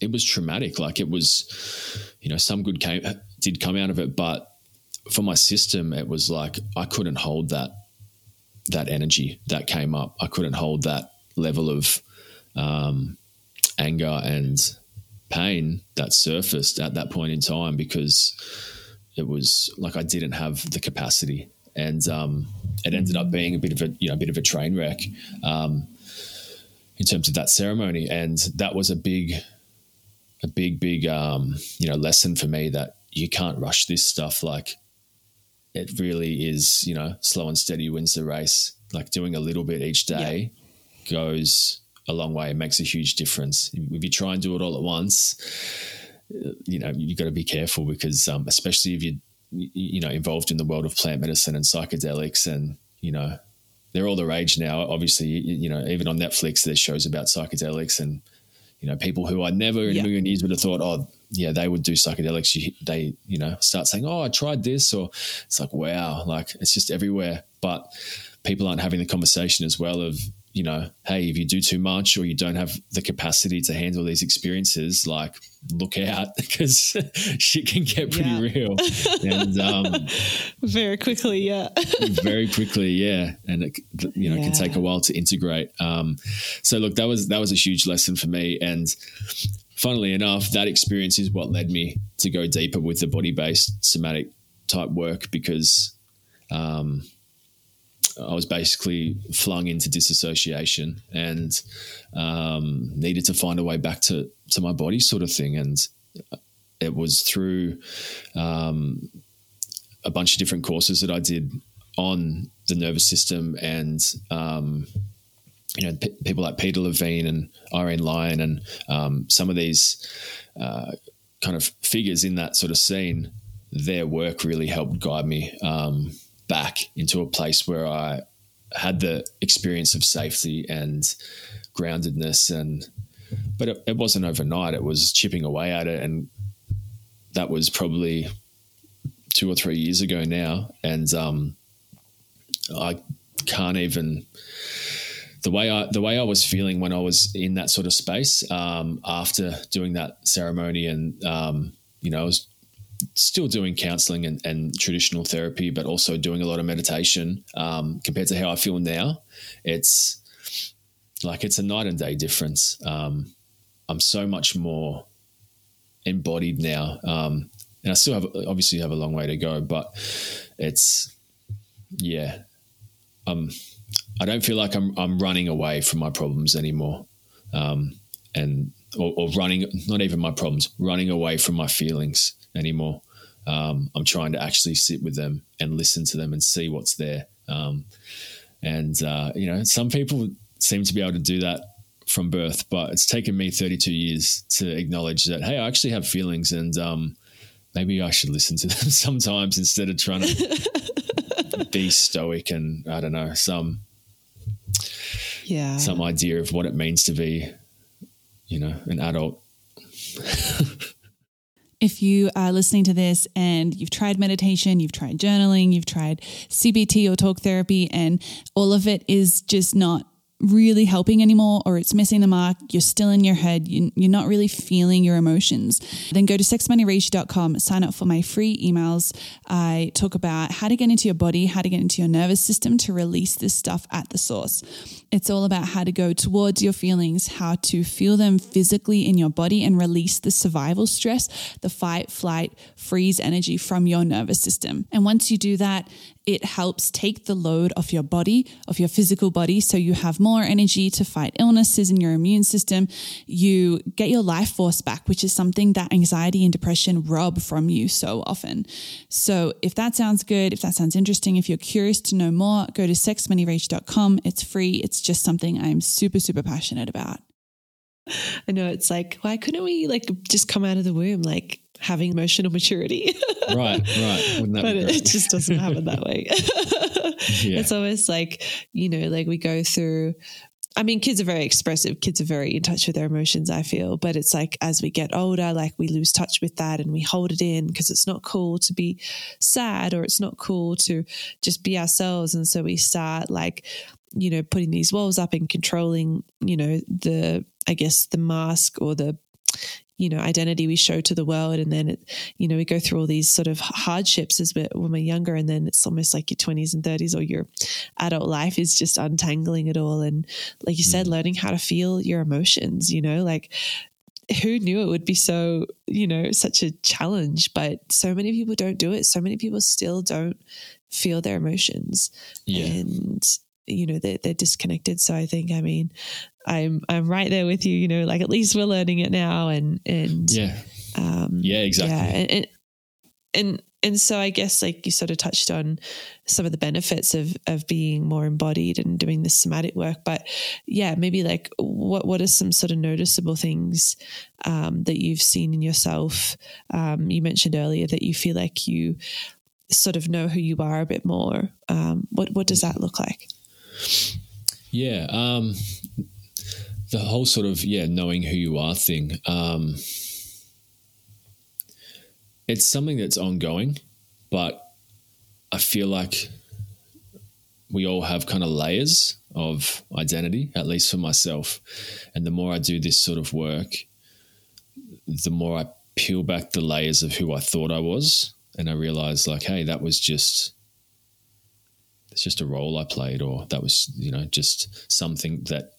it was traumatic. Like it was, you know, some good came did come out of it, but for my system, it was like I couldn't hold that that energy that came up. I couldn't hold that level of um, anger and pain that surfaced at that point in time because it was like I didn't have the capacity, and um, it ended up being a bit of a you know a bit of a train wreck um, in terms of that ceremony, and that was a big, a big, big um, you know lesson for me that you can't rush this stuff. Like it really is, you know, slow and steady wins the race. Like doing a little bit each day yeah. goes a long way. It makes a huge difference. If you try and do it all at once, you know you got to be careful because um, especially if you you know involved in the world of plant medicine and psychedelics and you know they're all the rage now. Obviously you, know even on netflix there's shows about psychedelics and you know people who i never in yeah. a million years would have thought oh yeah they would do psychedelics. You, they you know start saying oh i tried this or it's like wow like it's just everywhere. But people aren't having the conversation as well of you know, hey, if you do too much or you don't have the capacity to handle these experiences, like look out because shit can get pretty yeah. real. And um, very quickly, yeah. very quickly, yeah. And it, you know, yeah. can take a while to integrate. Um, so look, that was that was a huge lesson for me. And funnily enough, that experience is what led me to go deeper with the body based somatic type work because um, I was basically flung into disassociation and um, needed to find a way back to to my body, sort of thing. And it was through um, a bunch of different courses that I did on the nervous system and um, you know p- people like Peter Levine and Irene Lyon and um, some of these uh, kind of figures in that sort of scene. Their work really helped guide me um, back into a place where I had the experience of safety and groundedness and but it, it, wasn't overnight. It was chipping away at it. And that was probably two or three years ago now. And um, I can't even the way I the way I was feeling when I was in that sort of space um, after doing that ceremony and um, you know I was still doing counseling and, and, traditional therapy, but also doing a lot of meditation. Um, compared to how I feel now, it's like it's a night and day difference. Um, I'm so much more embodied now, um, and I still have obviously have a long way to go, but it's yeah. Um, I don't feel like I'm I'm running away from my problems anymore, um, and or, or running not even my problems, running away from my feelings anymore. Um, I'm trying to actually sit with them and listen to them and see what's there. Um, and uh, you know, some people seem to be able to do that from birth, but it's taken me 32 years to acknowledge that hey, I actually have feelings, and um, maybe I should listen to them sometimes instead of trying to be stoic and I don't know some yeah some idea of what it means to be you know an adult. if you are listening to this and you've tried meditation, you've tried journaling, you've tried CBT or talk therapy, and all of it is just not really helping anymore or it's missing the mark, you're still in your head, you're not really feeling your emotions, then go to sexmoneyrage.com, sign up for my free emails. I talk about how to get into your body, how to get into your nervous system to release this stuff at the source. It's all about how to go towards your feelings, how to feel them physically in your body and release the survival stress, the fight, flight, freeze energy from your nervous system. And once you do that, It helps take the load off your body, of your physical body, so you have more energy to fight illnesses in your immune system. You get your life force back, which is something that anxiety and depression rob from you so often. So, if that sounds good, if that sounds interesting, if you're curious to know more, go to sexmoneyrage.com. It's free. It's just something I'm super, super passionate about. I know it's like, why couldn't we like just come out of the womb like having emotional maturity? right, right. but it, just doesn't happen that way. yeah. It's almost like, you know, like we go through I mean, kids are very expressive. Kids are very in touch with their emotions, I feel. But it's like as we get older, like we lose touch with that and we hold it in because it's not cool to be sad or it's not cool to just be ourselves. And so we start like, you know, putting these walls up and controlling, you know, the I guess, the mask or the you know identity we show to the world. And then it you know we go through all these sort of hardships as we're, when we're younger. And then it's almost like your 20s and 30s or your adult life is just untangling it all. And like you mm. said learning how to feel your emotions you know like who knew it would be so you know such a challenge? But so many people don't do it. So many people still don't feel their emotions. Yeah. and you know they're, they're disconnected. So i think i mean i'm i'm right there with you you know like at least we're learning it now and and yeah. um yeah exactly. yeah and, and and so i guess like you sort of touched on some of the benefits of of being more embodied and doing the somatic work but yeah maybe like what what are some sort of noticeable things um, that you've seen in yourself? Um, you mentioned earlier that you feel like you sort of know who you are a bit more. Um, what what does that look like yeah. Um, the whole sort of, yeah, knowing who you are thing. Um, it's something that's ongoing, but I feel like we all have kind of layers of identity, at least for myself. And the more I do this sort of work, the more I peel back the layers of who I thought I was. And I realize, like, hey, that was just it's just a role I played, or that was, you know, just something that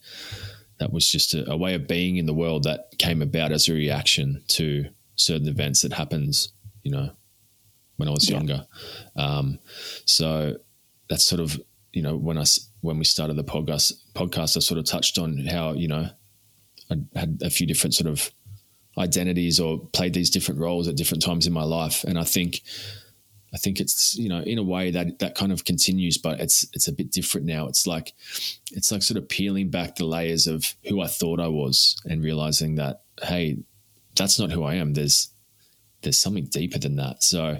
that was just a, a way of being in the world that came about as a reaction to certain events that happens, you know, when I was yeah. younger. Um, so that's sort of, you know, when I when we started the podcast, podcast, I sort of touched on how you know I had a few different sort of identities or played these different roles at different times in my life, and I think I think it's you know in a way that that kind of continues, but it's it's a bit different now. It's like it's like sort of peeling back the layers of who I thought I was and realizing that hey, that's not who I am. There's there's something deeper than that. So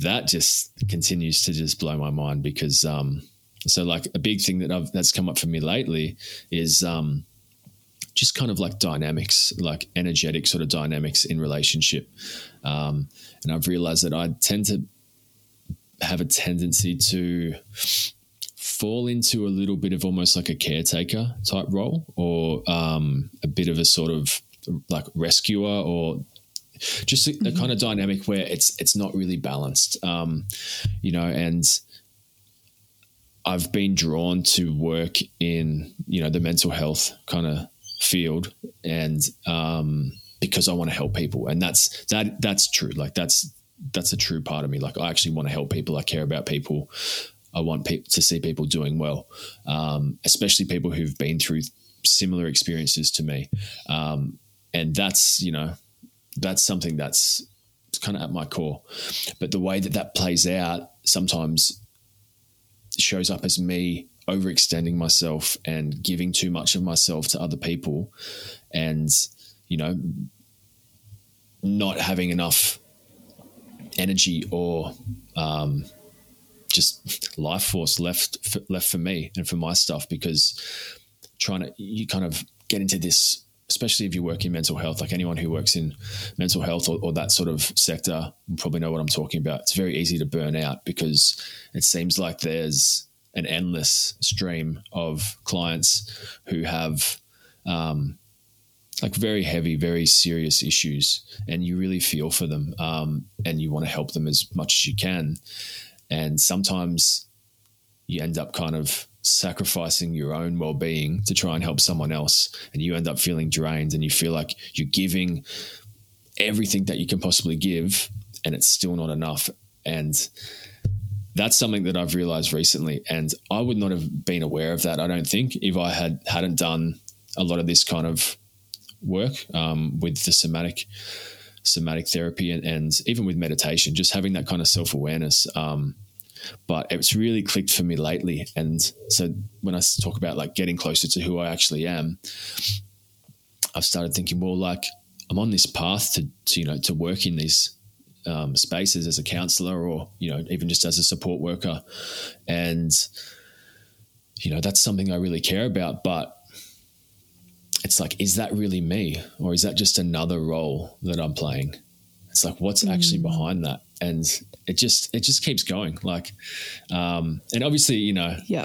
that just continues to just blow my mind because um so like a big thing that I've that's come up for me lately is um just kind of like dynamics, like energetic sort of dynamics in relationship. Um, and I've realized that I tend to have a tendency to fall into a little bit of almost like a caretaker type role or um, a bit of a sort of like rescuer or just a, mm-hmm. a, kind of dynamic where it's it's not really balanced. Um, you know and I've been drawn to work in you know the mental health kind of field and um, because I want to help people. And that's that that's true. Like that's that's a true part of me. Like I actually want to help people. I care about people. I want pe- to see people doing well, um, especially people who've been through similar experiences to me. Um, and that's you know that's something that's kind of at my core. But the way that that plays out sometimes shows up as me overextending myself and giving too much of myself to other people, and you know not having enough energy or um, just life force left for, left for me and for my stuff because trying to you kind of get into this especially if you work in mental health like anyone who works in mental health or, or, that sort of sector probably know what i'm talking about. It's very easy to burn out because it seems like there's an endless stream of clients who have um, like very heavy, very serious issues, and you really feel for them, um, and you want to help them as much as you can. And sometimes you end up kind of sacrificing your own well-being to try and help someone else, and you end up feeling drained, and you feel like you're giving everything that you can possibly give, and it's still not enough. And that's something that I've realized recently, and I would not have been aware of that. I don't think if I had hadn't done a lot of this kind of work um, with the somatic somatic therapy and, and, even with meditation, just having that kind of self awareness. Um, but it's really clicked for me lately, and so when I talk about like getting closer to who I actually am, I've started thinking, well, like I'm on this path to, to you know to work in these um, spaces as a counselor or you know even just as a support worker and you know that's something i really care about but it's like is that really me or is that just another role that i'm playing it's like what's mm. actually behind that and it just it just keeps going like um and obviously you know yeah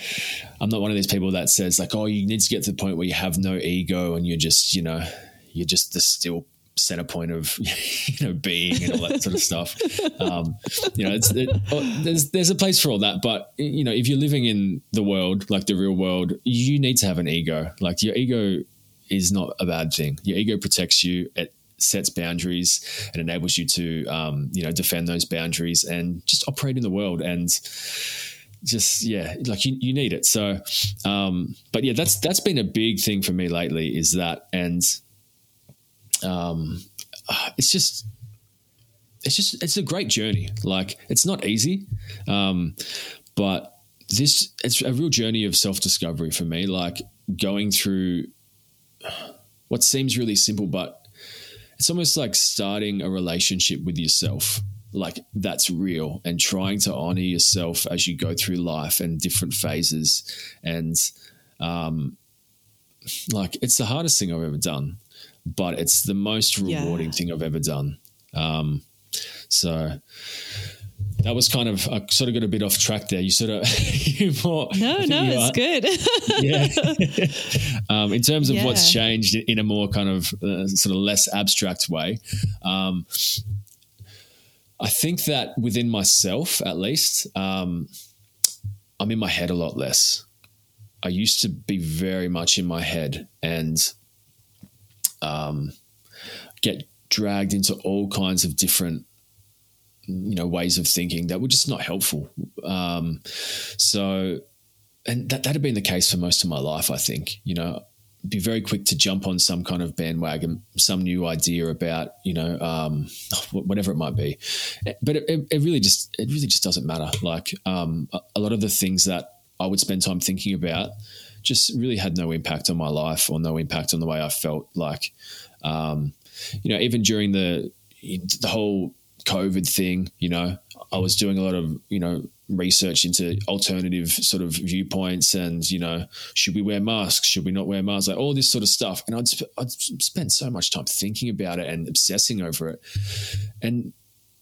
i'm not one of these people that says like oh you need to get to the point where you have no ego and you're just you know you're just the still center point of you know being and all that sort of stuff. Um, you know, it's, it, oh, there's there's a place for all that, but you know, if you're living in the world like the real world, you need to have an ego. Like your ego is not a bad thing. Your ego protects you. It sets boundaries and enables you to um, you know defend those boundaries and just operate in the world and just yeah like you, you need it so um but yeah that's that's been a big thing for me lately is that and um, it's just it's just it's a great journey. Like it's not easy, um, but this it's a real journey of self discovery for me. Like going through what seems really simple, but it's almost like starting a relationship with yourself. Like that's real, and trying to honor yourself as you go through life and different phases, and um, like it's the hardest thing I've ever done but it's the most rewarding yeah. thing I've ever done. Um, so that was kind of I sort of got a bit off track there. You sort of you more no no it's good yeah. um, in terms of yeah. what's changed in a more kind of uh, sort of less abstract way, um, I think that within myself at least, um, I'm in my head a lot less. I used to be very much in my head and um, get dragged into all kinds of different you know ways of thinking that were just not helpful. Um, so and that, that had been the case for most of my life i think you know. Be very quick to jump on some kind of bandwagon some new idea about you know um, whatever it might be. But it, it, really just it really just doesn't matter. Like um, a, a lot of the things that i would spend time thinking about just really had no impact on my life or no impact on the way I felt. Like, um, you know, even during the the whole COVID thing, you know, I was doing a lot of you know research into alternative sort of viewpoints and you know should we wear masks? Should we not wear masks? Like all this sort of stuff. And I'd, sp- I'd spent so much time thinking about it and obsessing over it. And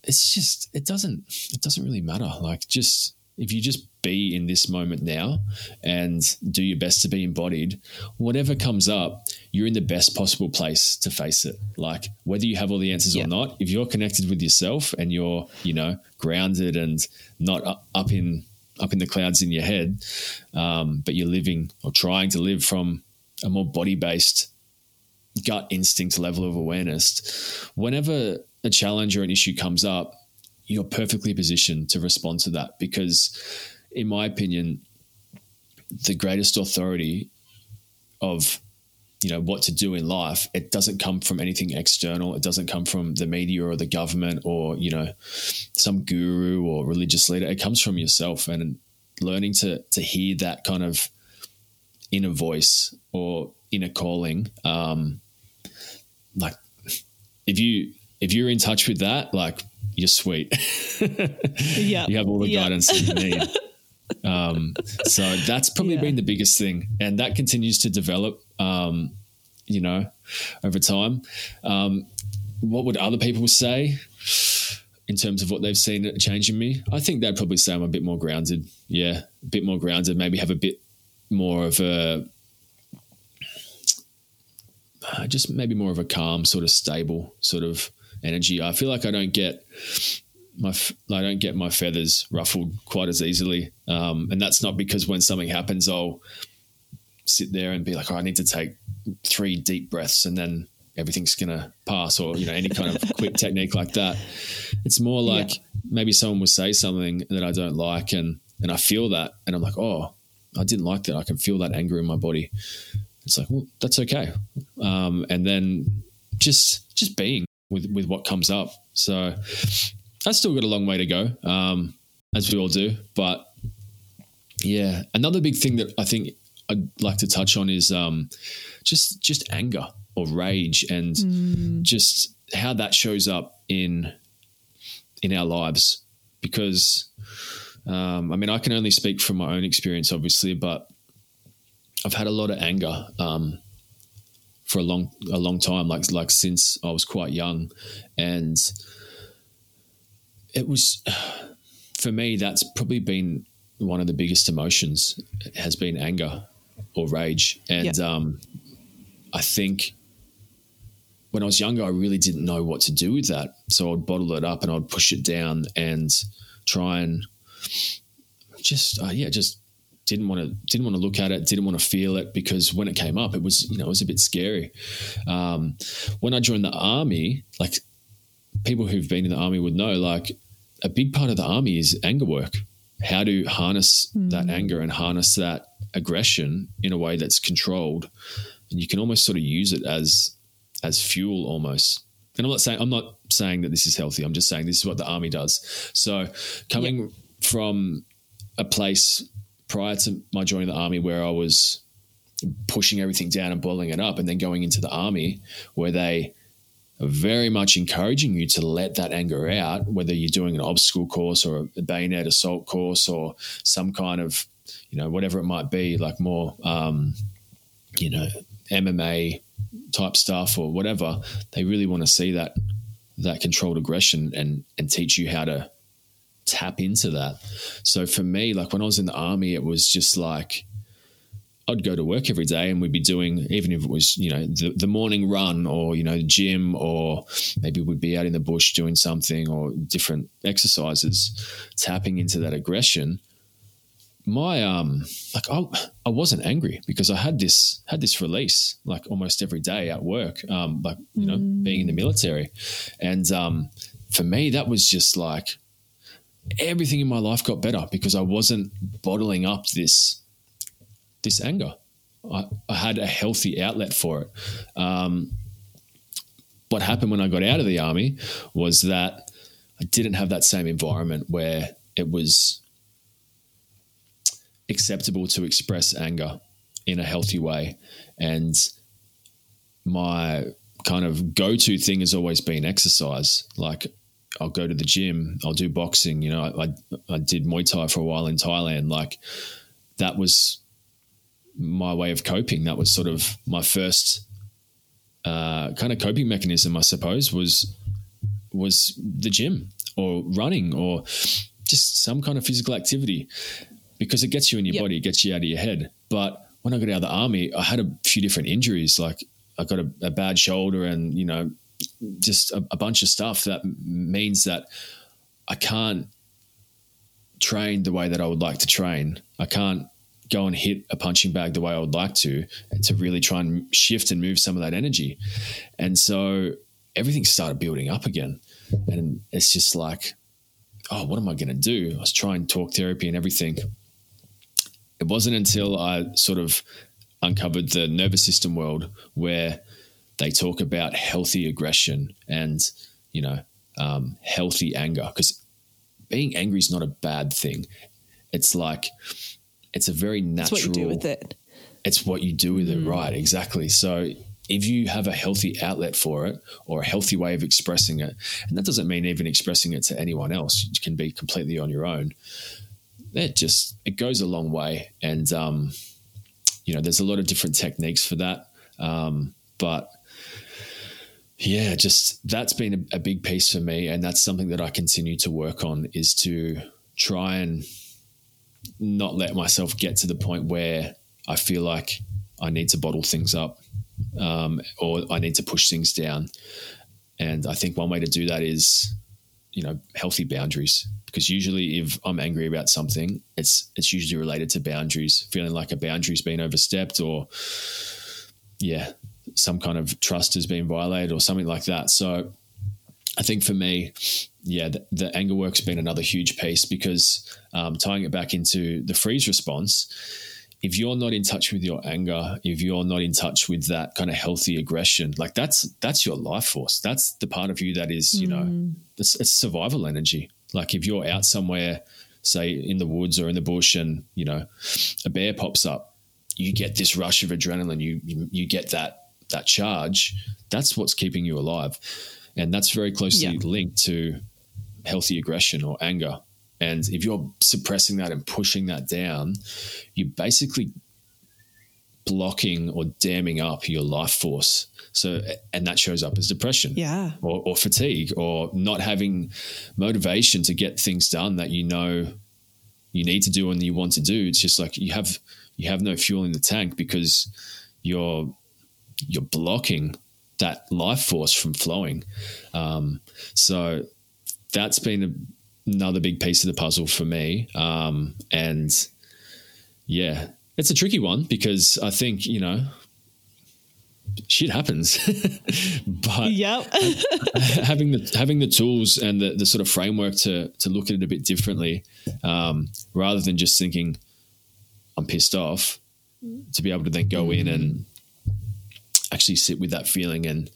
it's just it doesn't it doesn't really matter. Like just if you just be in this moment now and do your best to be embodied, whatever comes up, you're in the best possible place to face it. Like whether you have all the answers yeah. or not, if you're connected with yourself and you're, you know, grounded and not up in up in the clouds in your head, um, but you're living or trying to live from a more body based gut instinct level of awareness. Whenever a challenge or an issue comes up, you're perfectly positioned to respond to that because, in my opinion, the greatest authority of you know what to do in life it doesn't come from anything external. It doesn't come from the media or the government or you know some guru or religious leader. It comes from yourself and learning to to hear that kind of inner voice or inner calling. Um like if you if you're in touch with that like you're sweet. yeah. You have all the yep. guidance that you need. um, so that's probably yeah. been the biggest thing. And that continues to develop, um, you know, over time. Um, what would other people say in terms of what they've seen changing me? I think they'd probably say I'm a bit more grounded. Yeah. A bit more grounded, maybe have a bit more of a, uh, just maybe more of a calm, sort of stable, sort of energy. I feel like I don't get my I don't get my feathers ruffled quite as easily, um, and that's not because when something happens, I'll sit there and be like, oh, I need to take three deep breaths and then everything's gonna pass, or you know any kind of quick technique like that. It's more like yeah. maybe someone will say something that I don't like, and and I feel that, and I'm like, oh, I didn't like that. I can feel that anger in my body. It's like, well, that's okay. Um, and then just just being with with what comes up. So I still got a long way to go, um, as we all do. But yeah, another big thing that I think I'd like to touch on is um, just just anger or rage and mm. just how that shows up in in our lives because um, I mean I can only speak from my own experience obviously but I've had a lot of anger um, for a long a long time like like since I was quite young. And it was for me that's probably been one of the biggest emotions. Has been anger or rage. And um, I think when I was younger, I really didn't know what to do with that. So I'd bottle it up and I'd push it down and try and just, uh, yeah, just didn't want to didn't want to look at it, didn't want to feel it because when it came up, it was you know it was a bit scary. Um, when I joined the army, like people who've been in the army would know, like a big part of the army is anger work. How to harness mm. that anger and harness that aggression in a way that's controlled, and you can almost sort of use it as as fuel almost. And I'm not saying I'm not saying that this is healthy. I'm just saying this is what the army does. So coming from a place prior to my joining the army where I was pushing everything down and boiling it up, and then going into the army where they are very much encouraging you to let that anger out, whether you're doing an obstacle course or a bayonet assault course or some kind of, you know, whatever it might be, like more, um, you know, MMA type stuff or whatever, they really want to see that that controlled aggression and and teach you how to tap into that. So for me, like when I was in the army, it was just like I'd go to work every day and we'd be doing, even if it was, you know, the, the morning run or, you know, the gym or maybe we'd be out in the bush doing something or different exercises, tapping into that aggression my um like I, I wasn't angry because I had this had this release like almost every day at work um like you know mm. being in the military and um for me that was just like everything in my life got better because I wasn't bottling up this this anger I, I had a healthy outlet for it um what happened when I got out of the army was that I didn't have that same environment where it was acceptable to express anger in a healthy way. And my kind of go to thing has always been exercise. Like I'll go to the gym, I'll do boxing. You know, I, I, did Muay Thai for a while in Thailand. Like that was my way of coping. That was sort of my first uh, kind of coping mechanism, I suppose, was was the gym or running or just some kind of physical activity because it gets you in your yep. body, it gets you out of your head. But when I got out of the army, I had a few different injuries. Like I got a, a bad shoulder and, you know, just a, a bunch of stuff that means that I can't train the way that I would like to train. I can't go and hit a punching bag the way I would like to, to really try and shift and move some of that energy. And so everything started building up again. And it's just like, oh, what am I going to do? I was trying talk therapy and everything it wasn't until I sort of uncovered the nervous system world where they talk about healthy aggression and you know um, healthy anger because being angry is not a bad thing. It's like it's a very natural. It's what you do with it. It's what you do with mm. it, right? Exactly. So if you have a healthy outlet for it or a healthy way of expressing it, and that doesn't mean even expressing it to anyone else, you can be completely on your own it just it goes a long way, and um, you know, there's a lot of different techniques for that, um, but yeah, just that's been a, a big piece for me, and that's something that I continue to work on is to try and not let myself get to the point where I feel like I need to bottle things up um, or I need to push things down. And I think one way to do that is, you know, healthy boundaries. Because usually if I'm angry about something, it's it's usually related to boundaries, feeling like a boundary's been overstepped or yeah, some kind of trust has been violated or something like that. So I think for me, yeah, the, the, anger work's been another huge piece because um, tying it back into the freeze response, if you're not in touch with your anger, if you're not in touch with that kind of healthy aggression, like that's that's your life force. That's the part of you that is, you mm. know, it's, it's survival energy. Like if you're out somewhere, say in the woods or in the bush, and you know, a bear pops up, you get this rush of adrenaline. You you, you get that that charge. That's what's keeping you alive, and that's very closely yeah. linked to healthy aggression or anger. And if you're suppressing that and pushing that down, you're basically blocking or damming up your life force. So, and that shows up as depression, yeah, or, or, fatigue, or not having motivation to get things done that you know you need to do and you want to do. It's just like you have you have no fuel in the tank because you're you're blocking that life force from flowing. Um, so that's been a, another big piece of the puzzle for me. Um, and yeah, it's a tricky one because I think, you know, shit happens. but yep. having the having the tools and the, the sort of framework to to look at it a bit differently, um, rather than just thinking I'm pissed off, to be able to then go in and actually sit with that feeling and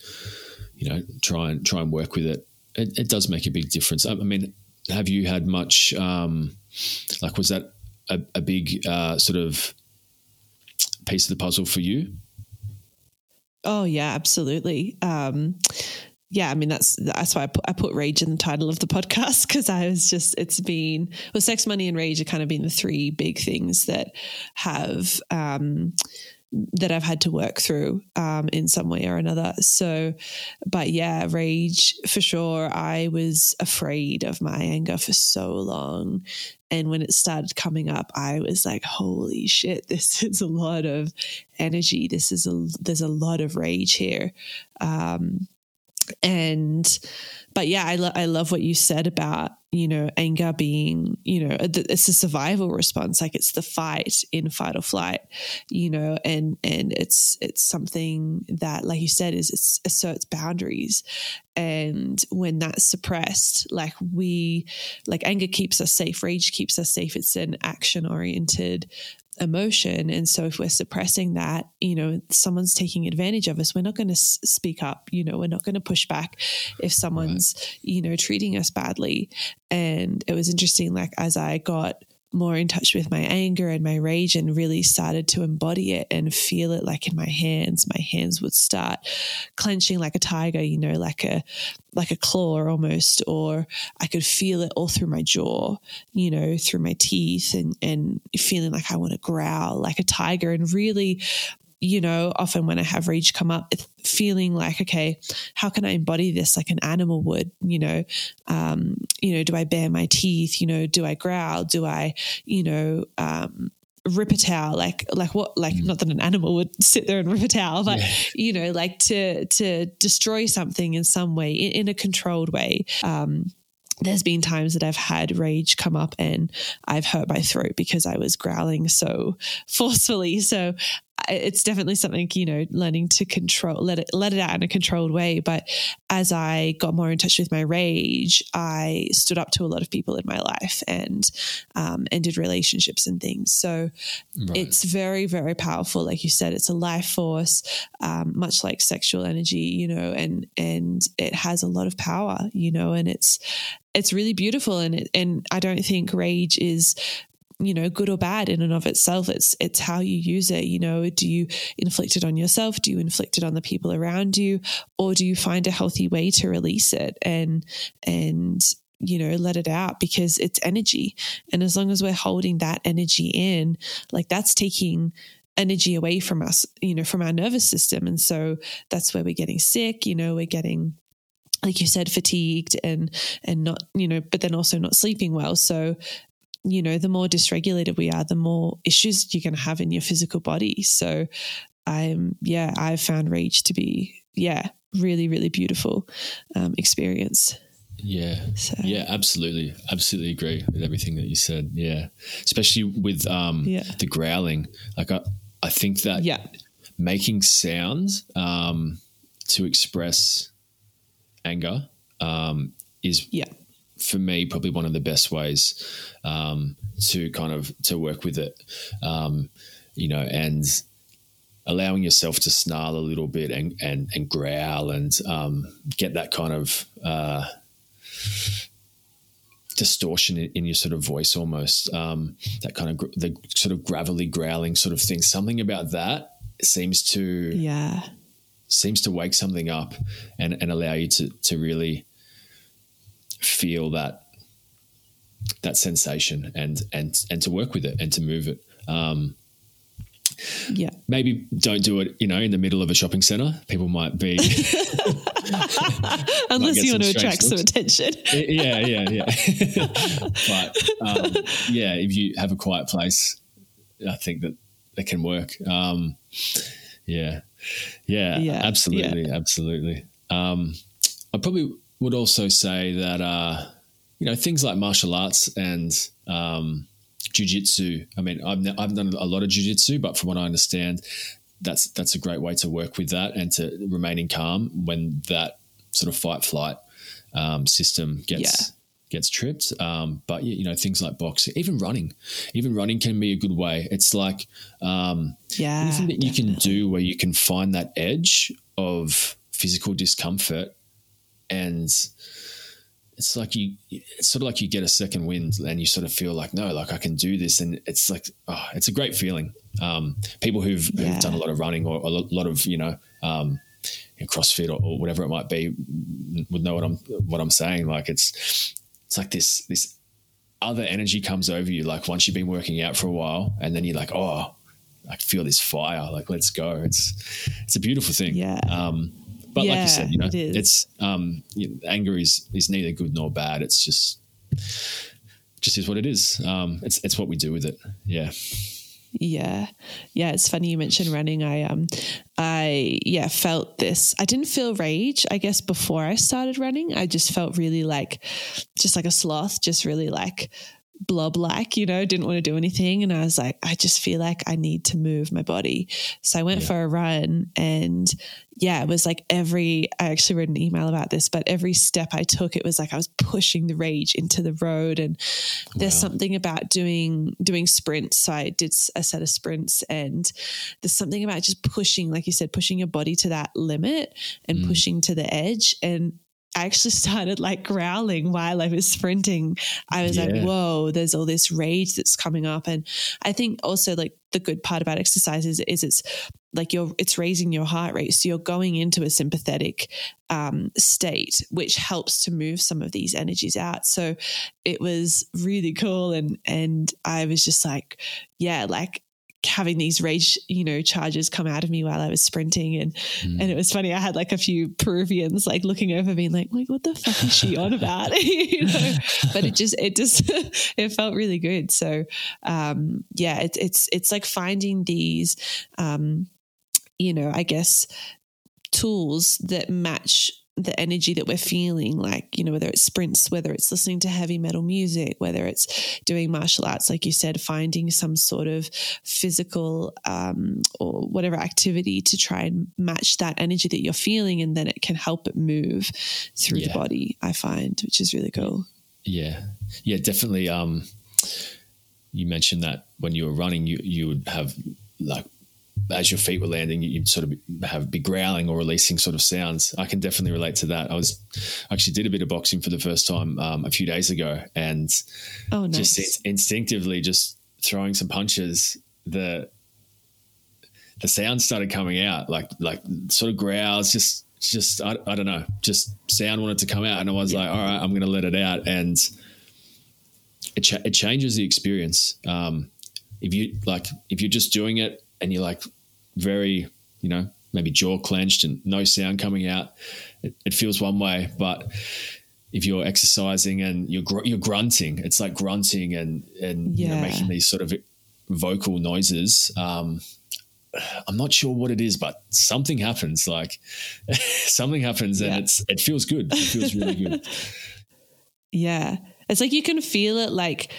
you know try and try and work with it. It, it does make a big difference. I, I mean, have you had much um, like was that a, a big uh, sort of piece of the puzzle for you? Oh yeah, absolutely. Um, yeah, I mean that's that's why I put, I put rage in the title of the podcast because I was just it's been well, sex, money, and rage have kind of been the three big things that have um, that I've had to work through um, in some way or another. So, but yeah, rage for sure. I was afraid of my anger for so long. And when it started coming up, I was like, holy shit, this is a lot of energy. This is a, there's a lot of rage here. Um, and but yeah i, lo- I love what you said about you know anger being you know it's a survival response. Like it's the fight in fight or flight you know and and it's it's something that like you said is it asserts boundaries. And when that's suppressed like we like anger keeps us safe rage keeps us safe. It's an action oriented emotion. And so if we're suppressing that, you know, someone's taking advantage of us, we're not going to s- speak up, you know, we're not going to push back if someone's, right. you know, treating us badly. And it was interesting, like, as I got more in touch with my anger and my rage and really started to embody it and feel it like in my hands. My hands would start clenching like a tiger you know like a like a claw almost or i could feel it all through my jaw you know through my teeth and and feeling like i want to growl like a tiger and really you know, often when I have rage come up, feeling like, okay, how can I embody this like an animal would? You know, um, you know, do I bare my teeth? You know, do I growl? Do I, you know, um, rip a towel like like what like mm. not that an animal would sit there and rip a towel but yeah. you know like to to destroy something in some way in, in a controlled way um there's been times that I've had rage come up and I've hurt my throat because I was growling so forcefully. So it's definitely something you know learning to control let it let it out in a controlled way. But as i got more in touch with my rage i stood up to a lot of people in my life and um, ended relationships and things. So right. it's very very powerful. Like you said it's a life force um, much like sexual energy you know and and it has a lot of power you know and it's it's really beautiful. And it, and I don't think rage is you know good or bad in and of itself. It's it's how you use it you know. Do you inflict it on yourself? Do you inflict it on the people around you? Or do you find a healthy way to release it and and you know let it out? Because it's energy. And as long as we're holding that energy in like that's taking energy away from us you know from our nervous system. And so that's where we're getting sick you know we're getting like you said fatigued and and not you know but then also not sleeping well. So you know, the more dysregulated we are, the more issues you're going to have in your physical body. So, I'm, yeah, I've found Rage to be, yeah, really, really beautiful um, experience. Yeah. So. Yeah, absolutely. Absolutely agree with everything that you said. Yeah. Especially with um, yeah. the growling. Like, I, I think that yeah. making sounds um, to express anger um, is Yeah. For me probably one of the best ways um, to kind of to work with it um, you know and allowing yourself to snarl a little bit and and, and growl and um, get that kind of uh, distortion in, in your sort of voice almost um, that kind of gr- the sort of gravelly growling sort of thing something about that seems to Yeah. seems to wake something up and, and allow you to to really feel that that sensation and and and to work with it and to move it. Um, Yeah. maybe don't do it, you know, in the middle of a shopping center. People might be, Unless get you want to attract some attention. yeah, yeah, yeah. but um, yeah, if you have a quiet place, I think that it can work. Um, yeah, yeah, Yeah, absolutely, absolutely. Um, I probably would also say that uh, you know things like martial arts and um, jujitsu. I mean, I've I've done a lot of jujitsu, but from what I understand, that's that's a great way to work with that and to remaining calm when that sort of fight flight um, system gets Yeah. gets tripped. Um, but you you know things like boxing, even running, even running can be a good way. It's like um, Yeah. anything that you can do where you can find that edge of physical discomfort and it's like you it's sort of like you get a second wind and you sort of feel like no like i can do this and it's like oh, it's a great feeling um, people who've, who've done a lot of running or a lot of you know um, crossfit or, or whatever it might be would know what i'm what i'm saying like it's it's like this this other energy comes over you like once you've been working out for a while and then you're like oh I feel this fire. Like, let's go. It's it's a beautiful thing. Yeah. Um, but like Yeah, you said, you know, it it's um, you know, anger is is neither good nor bad. It's just just is what it is. Um, it's it's what we do with it. Yeah. Yeah. Yeah, it's funny you mentioned running. I um I yeah, felt this. I didn't feel rage, I guess before I started running. I just felt really like just like a sloth, just really like blob like, you know, didn't want to do anything and I was like I just feel like I need to move my body. So I went Yeah. for a run and yeah, it was like every I actually wrote an email about this, but every step I took it was like I was pushing the rage into the road and there's Wow. something about doing doing sprints so i did a set of sprints and there's something about just pushing like you said pushing your body to that limit and Mm. pushing to the edge and I actually started like growling while I was sprinting. I was like, whoa, there's all this rage that's coming up. And I think also like the good part about exercise is, is it's like you're it's raising your heart rate. So you're going into a sympathetic um, state, which helps to move some of these energies out. So it was really cool and and I was just like, yeah, like having these rage, you know, charges come out of me while I was sprinting and Mm. and it was funny. I had like a few Peruvians like looking over me like, like what the fuck is she on about? you know? But it just it just it felt really good. So um yeah, it's it's it's like finding these um you know, I guess tools that match the energy that we're feeling like you know whether it's sprints whether it's listening to heavy metal music whether it's doing martial arts like you said finding some sort of physical um, or whatever activity to try and match that energy that you're feeling and then it can help it move through the body i find which is really cool Yeah, yeah, definitely. Um, you mentioned that when you were running, you you would have like as your feet were landing, you'd sort of have be growling or releasing sort of sounds. I can definitely relate to that. I was actually did a bit of boxing for the first time um, a few days ago, and oh nice just in- instinctively just throwing some punches, the the sound started coming out like like sort of growls, just just I, I don't know, just sound wanted to come out, and I was like, all right, I'm going to let it out, and it cha- it changes the experience. Um, if you like, if you're just doing it and you're like very, you know, maybe jaw clenched and no sound coming out, it, it feels one way, but if you're exercising and you're gr- you're grunting, it's like grunting and and you know, making these sort of vocal noises. Um, I'm not sure what it is, but something happens. Like something happens, and Yeah. it's it feels good. It feels really good. Yeah. It's like you can feel it like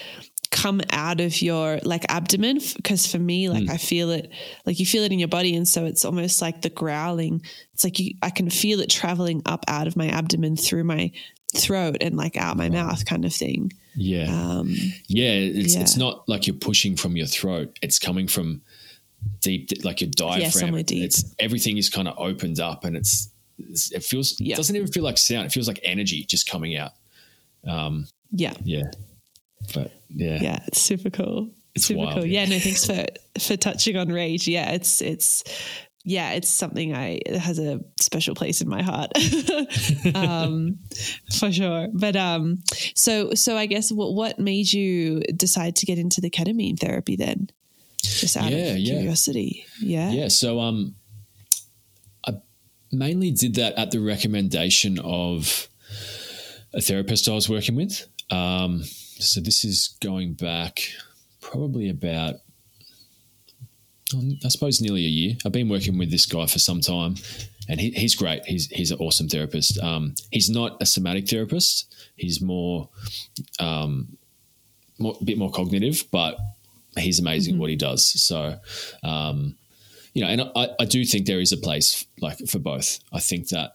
come out of your like abdomen because for me like Hmm. i feel it like you feel it in your body and so it's almost like the growling it's like you, i can feel it traveling up out of my abdomen through my throat and like out my mouth kind of thing Yeah. um yeah. It's yeah. it's not like you're pushing from your throat. It's coming from deep, like your diaphragm. somewhere deep. It's everything is kind of opened up, and it's, it's it feels. Yeah. It doesn't even feel like sound. It feels like energy just coming out. yeah Yeah. But yeah. yeah it's super cool It's super wild, cool yeah. yeah no thanks for for touching on rage yeah it's it's yeah it's something i it has a special place in my heart um for sure but um so so i guess what what made you decide to get into the ketamine therapy then just out Yeah, of curiosity yeah Yeah. So um, I mainly did that at the recommendation of a therapist I was working with. Um, so this is going back probably about, um, I suppose, nearly a year. I've been working with this guy for some time, and he, he's great. He's he's an awesome therapist. Um, he's not a somatic therapist. He's more, um, more a bit more cognitive, but he's amazing what he does. So, um, you know, and I, I do think there is a place like for both. I think that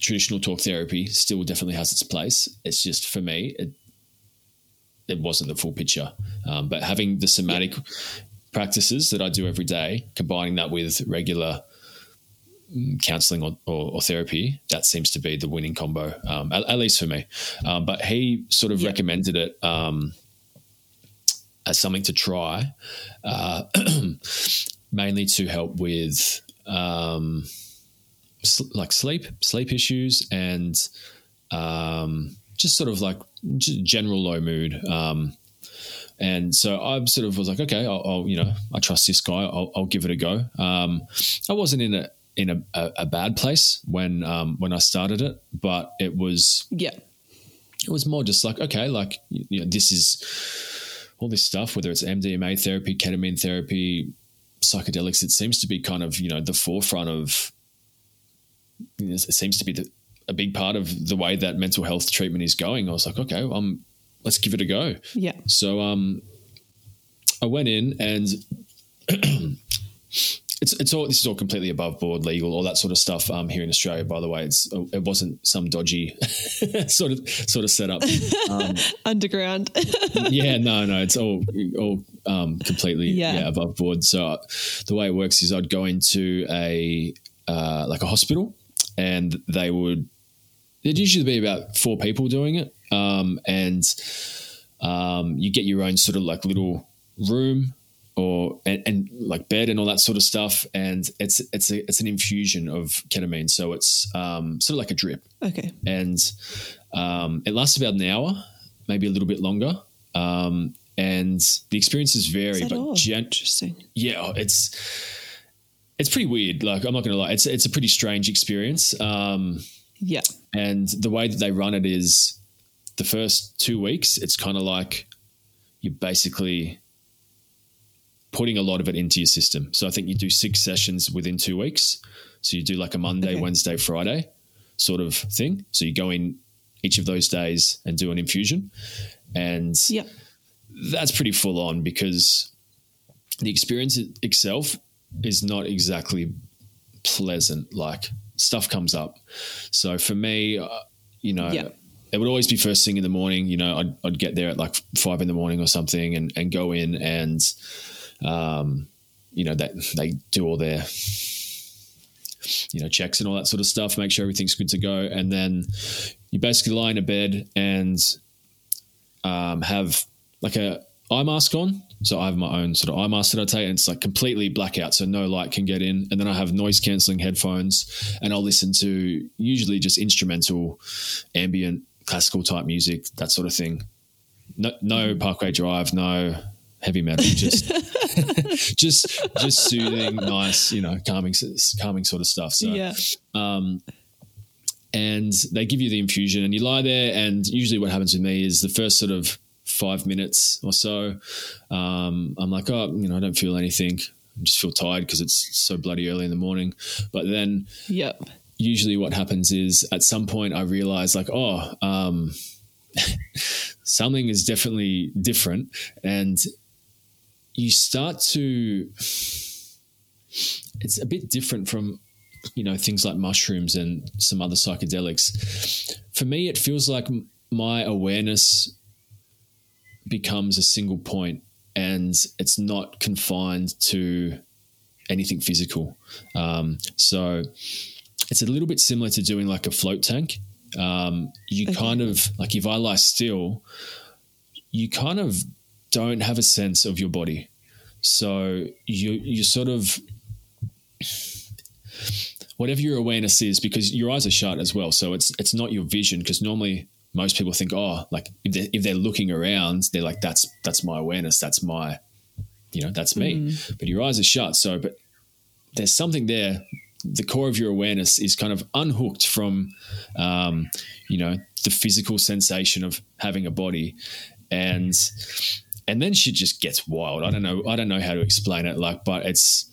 traditional talk therapy still definitely has its place. It's just for me, it it wasn't the full picture. Um, but having the somatic practices that I do every day, combining that with regular mm, counseling or, or, or therapy, that seems to be the winning combo, um, at, at least for me. Um, but he sort of Yeah. recommended it um, as something to try, uh, mainly to help with um, like sleep, sleep issues, and um, just sort of like general low mood. Um, and so I sort of was like, okay, I'll, I'll you know, I trust this guy. I'll, I'll give it a go. Um, I wasn't in a in a, a, a bad place when um, when I started it, but it was yeah it was more just like okay like you know this is all this stuff whether it's mdma therapy ketamine therapy psychedelics it seems to be kind of you know the forefront of it seems to be the, a big part of the way that mental health treatment is going i was like okay um let's give it a go yeah so um, I went in and it's it's all this is all completely above board, legal, all that sort of stuff. Um, here in Australia, by the way, it's it wasn't some dodgy sort of sort of setup. Um, underground yeah, no, no, it's all all um, completely Yeah. yeah. above board. So the way it works is I'd go into a uh, like a hospital, and they would there'd usually be about four people doing it, um, and um, you get your own sort of like little room or and, and like bed and all that sort of stuff, and it's it's a it's an infusion of ketamine, so it's um, sort of like a drip. Okay. And um, it lasts about an hour, maybe a little bit longer. Um, and the experiences vary, but gen- interesting. Yeah, it's it's pretty weird. Like I'm not going to lie, it's it's a pretty strange experience. Um, yeah and the way that they run it is the first two weeks, it's kind of like you're basically putting a lot of it into your system. So I think you do six sessions within two weeks. So you do like a Monday, Okay. Wednesday, Friday sort of thing. So you go in each of those days and do an infusion. And yeah that's pretty full on because the experience itself is not exactly pleasant. Like stuff comes up. So for me, uh, you know, Yeah. it would always be first thing in the morning. You know, I'd, I'd get there at like five in the morning or something and, and go in and, um, you know, that they do all their, you know, checks and all that sort of stuff, make sure everything's good to go. And then you basically lie in a bed and um, have like a eye mask on. So I have my own sort of eye mask that I take, and it's like completely blackout, so no light can get in. And then I have noise cancelling headphones, and I'll listen to usually just instrumental, ambient, classical type music, that sort of thing. No, no Parkway Drive, no heavy metal, just just just soothing, nice, you know, calming, calming sort of stuff. So yeah um, and they give you the infusion and you lie there and usually what happens with me is the first sort of five minutes or so um, i'm like oh you know i don't feel anything I just feel tired because it's so bloody early in the morning but then Yep. usually what happens is at some point i realize like oh um, something is definitely different. And you start to, it's a bit different from, you know, things like mushrooms and some other psychedelics. For me, it feels like my awareness becomes a single point and it's not confined to anything physical. Um, so it's a little bit similar to doing like a float tank. Um, you okay. kind of like if I lie still, you kind of don't have a sense of your body. So you you sort of whatever your awareness is, because your eyes are shut as well. So it's it's not your vision because normally most people think, oh, like if they're, if they're looking around, they're like, that's that's my awareness, that's my, you know, that's me. Mm. But your eyes are shut. So, but there's something there. The core of your awareness is kind of unhooked from, um, you know, the physical sensation of having a body, and and then she just gets wild. I don't know. I don't know how to explain it. Like, but it's.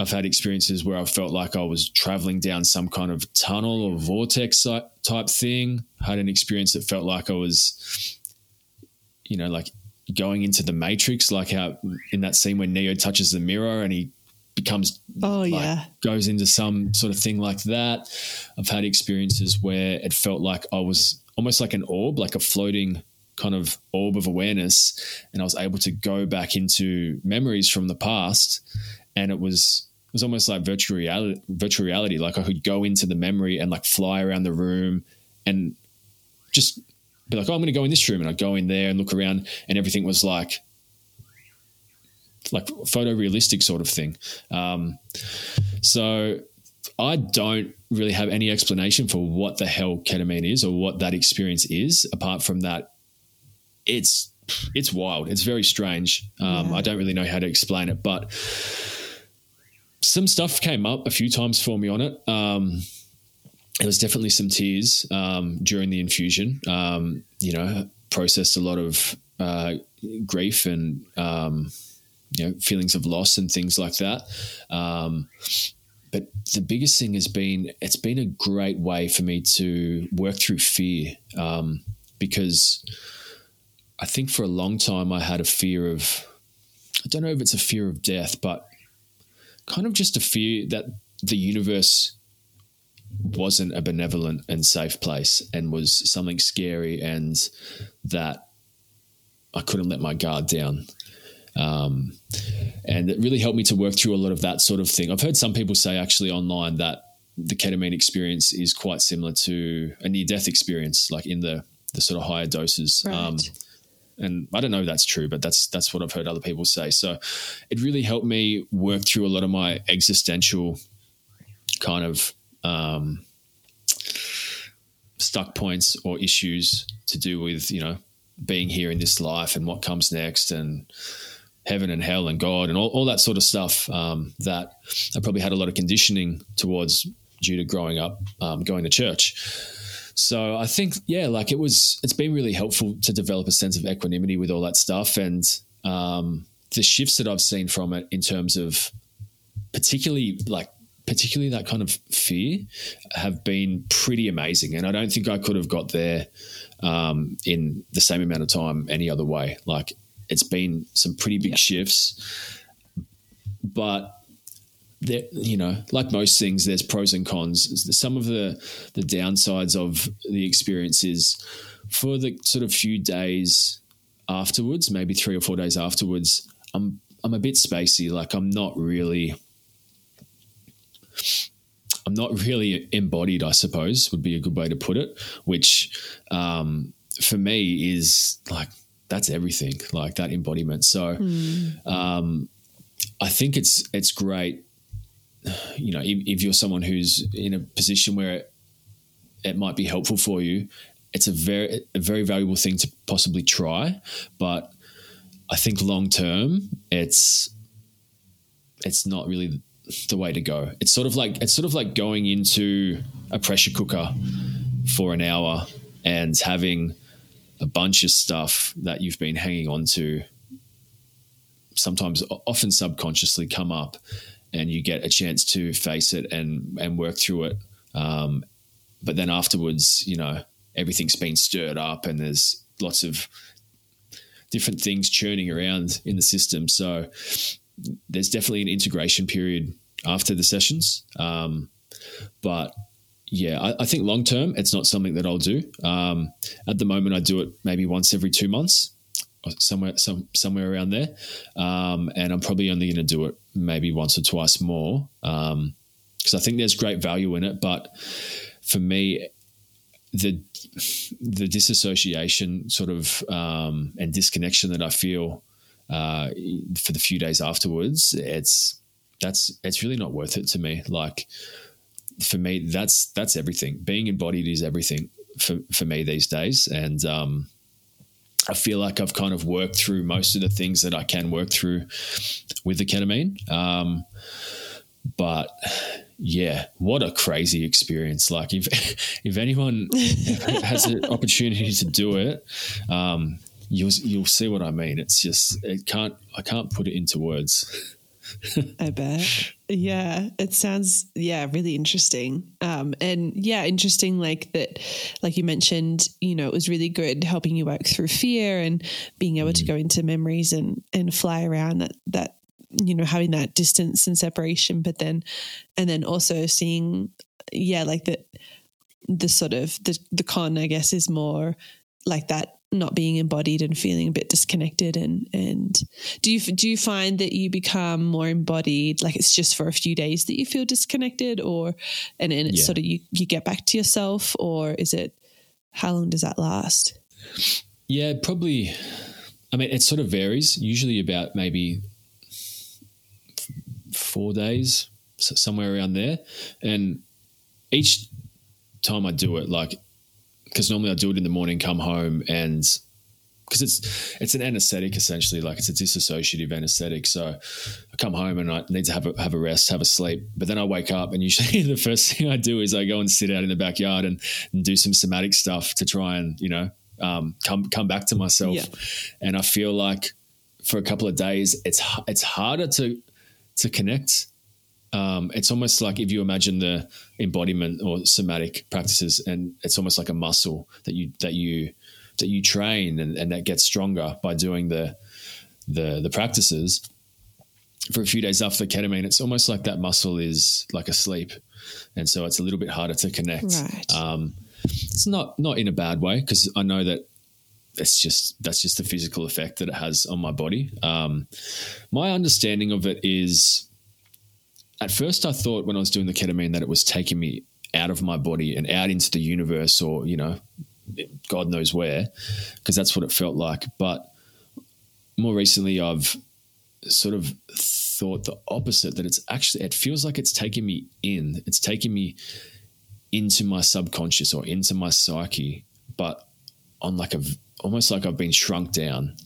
I've had experiences where I felt like I was traveling down some kind of tunnel or vortex type thing. I had an experience that felt like I was, you know, like going into the Matrix, like how in that scene when Neo touches the mirror and he becomes oh like, yeah. goes into some sort of thing like that. I've had experiences where it felt like i was almost like an orb like a floating kind of orb of awareness. And i was able to go back into memories from the past and it was it was almost like virtual reality virtual reality like i could go into the memory and like fly around the room and just be like oh i'm going to go in this room and i'd go in there and look around and everything was like like photorealistic sort of thing. Um, so I don't really have any explanation for what the hell ketamine is or what that experience is, apart from that it's it's wild. It's very strange. Um, yeah. I don't really know how to explain it, but some stuff came up a few times for me on it. Um, was definitely some tears um, during the infusion. Um, you know, processed a lot of uh, grief and um, you know feelings of loss and things like that. Um, but the biggest thing has been it's been a great way for me to work through fear um, because I think for a long time I had a fear of I don't know if it's a fear of death, but kind of just a fear that the universe wasn't a benevolent and safe place and was something scary and that I couldn't let my guard down. Um, and it really helped me to work through a lot of that sort of thing. I've heard some people say actually online that the ketamine experience is quite similar to a near death experience, like in the the sort of higher doses. Right. Um, and I don't know if that's true, but that's that's what I've heard other people say. So it really helped me work through a lot of my existential kind of um, stuck points or issues to do with you know being here in this life and what comes next and heaven and hell and God and all, all that sort of stuff um, that I probably had a lot of conditioning towards due to growing up um, going to church. So I think, yeah, like it was, it's been really helpful to develop a sense of equanimity with all that stuff. And um, the shifts that I've seen from it in terms of particularly like, particularly that kind of fear have been pretty amazing. And I don't think I could have got there um, in the same amount of time any other way. Like it's been some pretty big yeah. shifts, but there, you know, like most things, there's pros and cons. Some of the the downsides of the experience is for the sort of few days afterwards, maybe three or four days afterwards, I'm I'm a bit spacey. Like I'm not really. I'm not really embodied, I suppose, would be a good way to put it, which um, for me is like that's everything like that embodiment so mm. um, i think it's it's great you know if, if, you're someone who's in a position where it, it might be helpful for you it's a very a very valuable thing to possibly try. But i think long term it's it's not really the way to go. It's sort of like it's sort of like going into a pressure cooker for an hour and having a bunch of stuff that you've been hanging on to sometimes often subconsciously come up and you get a chance to face it and and work through it um, but then afterwards you know everything's been stirred up and there's lots of different things churning around in the system. So there's definitely an integration period after the sessions. Um, but yeah, I, I think long term, it's not something that I'll do. Um, at the moment, I do it maybe once every two months, somewhere some somewhere around there, um, and I'm probably only going to do it maybe once or twice more because um, I think there's great value in it. But for me, the the disassociation sort of um, and disconnection that I feel uh, for the few days afterwards, it's that's it's really not worth it to me. Like for me, that's that's everything. Being embodied is everything for for me these days, and um, I feel like I've kind of worked through most of the things that I can work through with the ketamine. Um, but yeah, what a crazy experience! Like if if anyone has an opportunity to do it, um, you'll you'll see what I mean. It's just it can't I can't put it into words. I bet. Yeah, it sounds yeah really interesting. Um, and yeah, interesting like that, like you mentioned, you know, it was really good helping you work through fear and being able mm. to go into memories and and fly around that that you know having that distance and separation, but then and then also seeing yeah like that the sort of the the con I guess is more like that not being embodied and feeling a bit disconnected and and do you do you find that you become more embodied like it's just for a few days that you feel disconnected or and then it's yeah. sort of you you get back to yourself or is it how long does that last yeah probably i mean it sort of varies usually about maybe 4 days somewhere around there and each time i do it like because normally I do it in the morning, come home, and because it's it's an anesthetic essentially, like it's a dissociative anesthetic. So I come home and I need to have a have a rest, have a sleep. But then I wake up, and usually the first thing I do is I go and sit out in the backyard and, and do some somatic stuff to try and you know um, come come back to myself. Yeah. And I feel like for a couple of days, it's it's harder to to connect um, it's almost like if you imagine the embodiment or somatic practices, and it's almost like a muscle that you that you that you train and, and that gets stronger by doing the the the practices. For a few days after the ketamine, it's almost like that muscle is like asleep, and so it's a little bit harder to connect. Right. Um, it's not not in a bad way because I know that that's just that's just the physical effect that it has on my body. Um, my understanding of it is at first I thought when I was doing the ketamine that it was taking me out of my body and out into the universe or, you know, God knows where, because that's what it felt like. But more recently, I've sort of thought the opposite that it's actually, it feels like it's taking me in, it's taking me into my subconscious or into my psyche, but on like a, almost like I've been shrunk down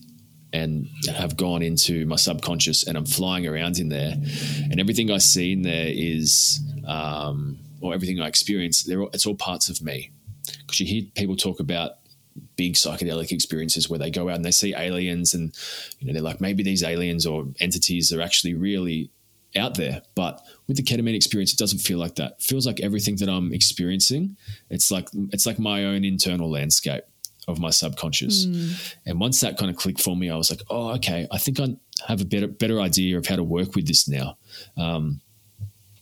and have gone into my subconscious and I'm flying around in there. And everything I see in there is um, or everything I experience all, it's all parts of me. Because you hear people talk about big psychedelic experiences where they go out and they see aliens and you know they're like maybe these aliens or entities are actually really out there. But with the ketamine experience it doesn't feel like that. It feels like everything that i'm experiencing it's like it's like my own internal landscape of my subconscious. Mm. And once that kind of clicked for me, I was like, oh, okay, I think I have a better better idea of how to work with this now. Um,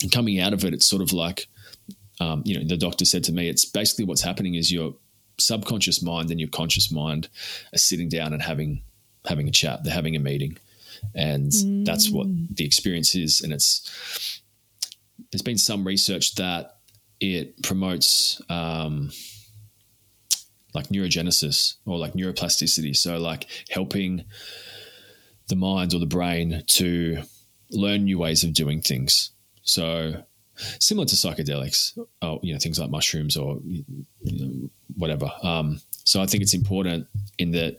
and coming out of it, it's sort of like, um, you know, the doctor said to me, it's basically what's happening is your subconscious mind and your conscious mind are sitting down and having having a chat. They're having a meeting, and mm. that's what the experience is. And it's there's been some research that it promotes. Um, like neurogenesis or like neuroplasticity. So, like helping the mind or the brain to learn new ways of doing things. So, similar to psychedelics, or, you know, things like mushrooms or you know, whatever. Um, so, I think it's important in that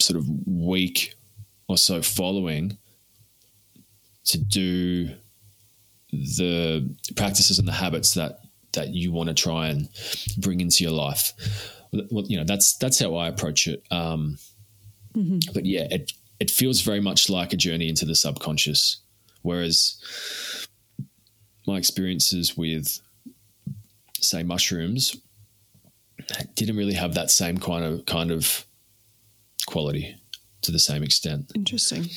sort of week or so following to do the practices and the habits that that you want to try and bring into your life you know, that's that's how I approach it. Um, mm-hmm. But yeah, it it feels very much like a journey into the subconscious, whereas my experiences with say mushrooms didn't really have that same kind of kind of quality to the same extent. Interesting.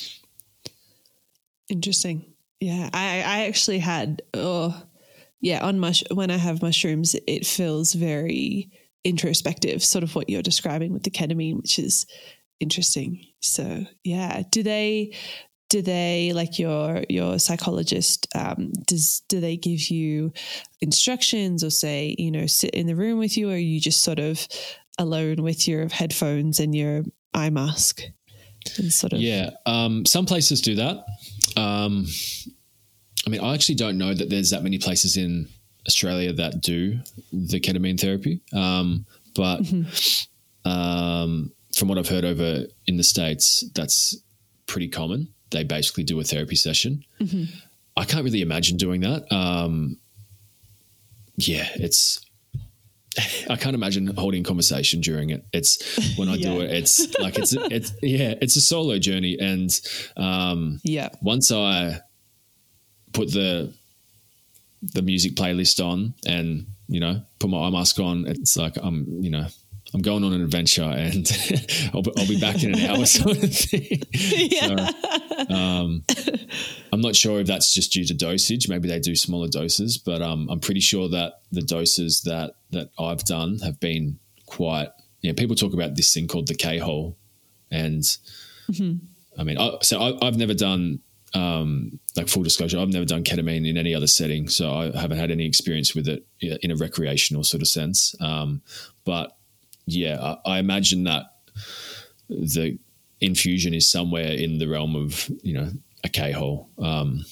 Interesting. Yeah, I I actually had oh yeah on mush when I have mushrooms it feels very introspective, sort of what you're describing with the ketamine, which is interesting. So yeah, do they do they like your your psychologist um, does do they give you instructions or say you know sit in the room with you or you just sort of alone with your headphones and your eye mask and sort of yeah um, some places do that um, i mean i actually don't know that there's that many places in australia that do the ketamine therapy um, but mm-hmm. Um, from what i've heard over in the states that's pretty common they basically do a therapy session. Mm-hmm. I can't really imagine doing that. Um, yeah, it's. I can't imagine holding conversation during it. It's when I yeah. do it. It's like it's it's yeah. It's a solo journey, and um, yeah. Once I put the the music playlist on, and you know, put my eye mask on, it's like I'm you know I'm going on an adventure and I'll, I'll, be back in an hour sort of thing. Yeah. So, um, I'm not sure if that's just due to dosage. Maybe they do smaller doses, but um, I'm pretty sure that the doses that that I've done have been quite. You know, people talk about this thing called the K hole, and mm-hmm. I mean, I, so I, have never done um, like full disclosure, I've never done ketamine in any other setting, so I haven't had any experience with it in a recreational sort of sense. Um, but yeah, I, I imagine that the infusion is somewhere in the realm of you know a K hole, um,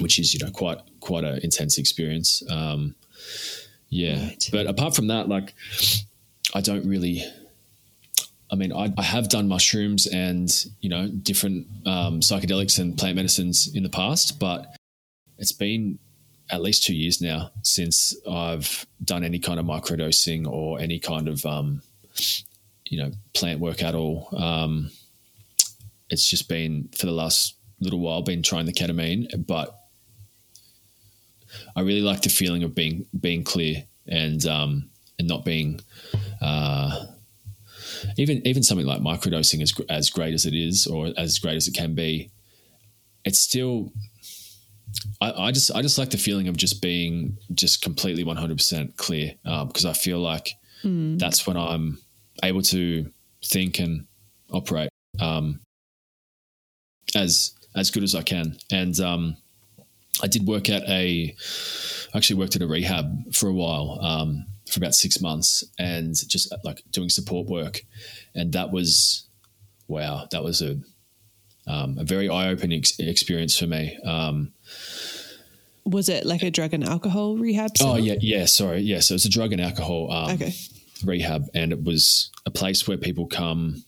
which is you know quite quite an intense experience. Um, yeah, right. but apart from that, like I don't really. I mean, I, I have done mushrooms and you know different um, psychedelics and plant medicines in the past, but it's been at least two years now since I've done any kind of microdosing or any kind of um, you know plant work at all. Um, it's just been for the last little while been trying the ketamine, but I really like the feeling of being being clear and um, and not being uh, even even something like microdosing as as great as it is or as great as it can be. It's still I, I, just I just like the feeling of just being just completely one hundred percent clear because um, I feel like mm. that's when I'm able to think and operate um, as as good as I can. And um, I did work at a actually worked at a rehab for a while um, for about six months and just like doing support work, and that was wow that was a um, a very eye opening ex- experience for me. Um, was it like a drug and alcohol rehab? Center? Oh yeah, yeah. Sorry, yeah. So it's a drug and alcohol um, okay. rehab, and it was a place where people come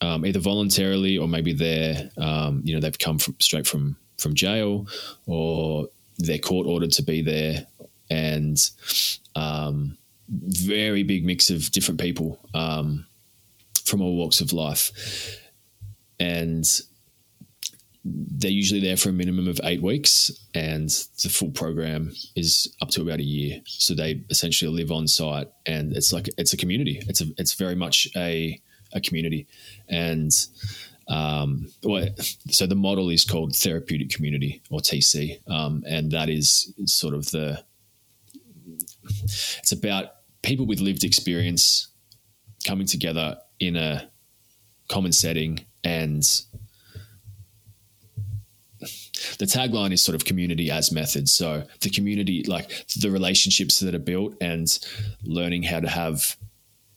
um, either voluntarily or maybe they're um, you know they've come from straight from from jail or they're court ordered to be there, and um, very big mix of different people um, from all walks of life, and they're usually there for a minimum of eight weeks, and the full program is up to about a year. So they essentially live on site, and it's like it's a community. It's a it's very much a a community, and um, well, so the model is called therapeutic community or TC, um, and that is sort of the it's about people with lived experience coming together in a common setting and the tagline is sort of community as method. So the community, like the relationships that are built and learning how to have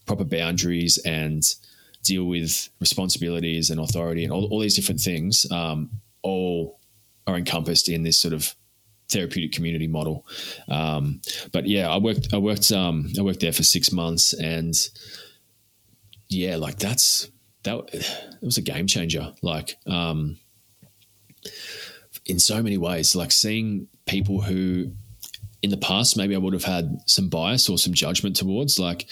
proper boundaries and deal with responsibilities and authority and all, all these different things, um, all are encompassed in this sort of therapeutic community model. Um, but yeah, I worked, I worked, um, I worked there for six months and yeah, like that's, that it was a game changer. Like, um, in so many ways. Like seeing people who in the past maybe I would have had some bias or some judgment towards, like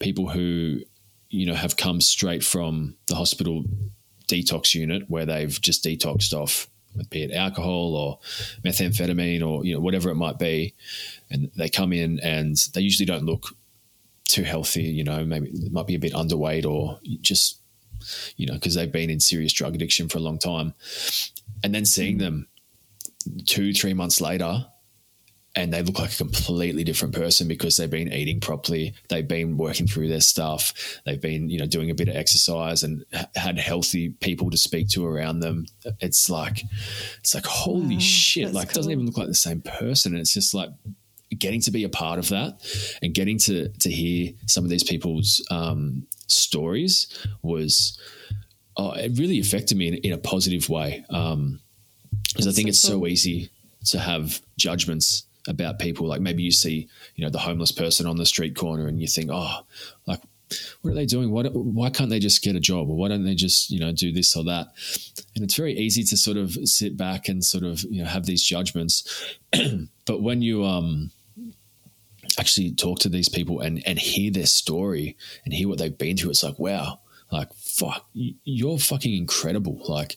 people who, you know, have come straight from the hospital detox unit where they've just detoxed off be it alcohol or methamphetamine or you know whatever it might be and they come in and they usually don't look too healthy, you know, maybe it might be a bit underweight or just, you know, because they've been in serious drug addiction for a long time. And then seeing mm. them two, three months later, and they look like a completely different person because they've been eating properly, they've been working through their stuff, they've been, you know, doing a bit of exercise and had healthy people to speak to around them. It's like, it's like, holy wow, shit, like, cool. doesn't even look like the same person. And it's just like, getting to be a part of that and getting to to hear some of these people's um, stories was oh, it really affected me in, in a positive way because um, I think so it's cool. so easy to have judgments about people like maybe you see you know the homeless person on the street corner and you think oh like what are they doing? Why, why can't they just get a job or why don't they just, you know, do this or that? And it's very easy to sort of sit back and sort of, you know, have these judgments. but when you, um, actually talk to these people and and hear their story and hear what they've been through, it's like wow, like fuck, you're fucking incredible. Like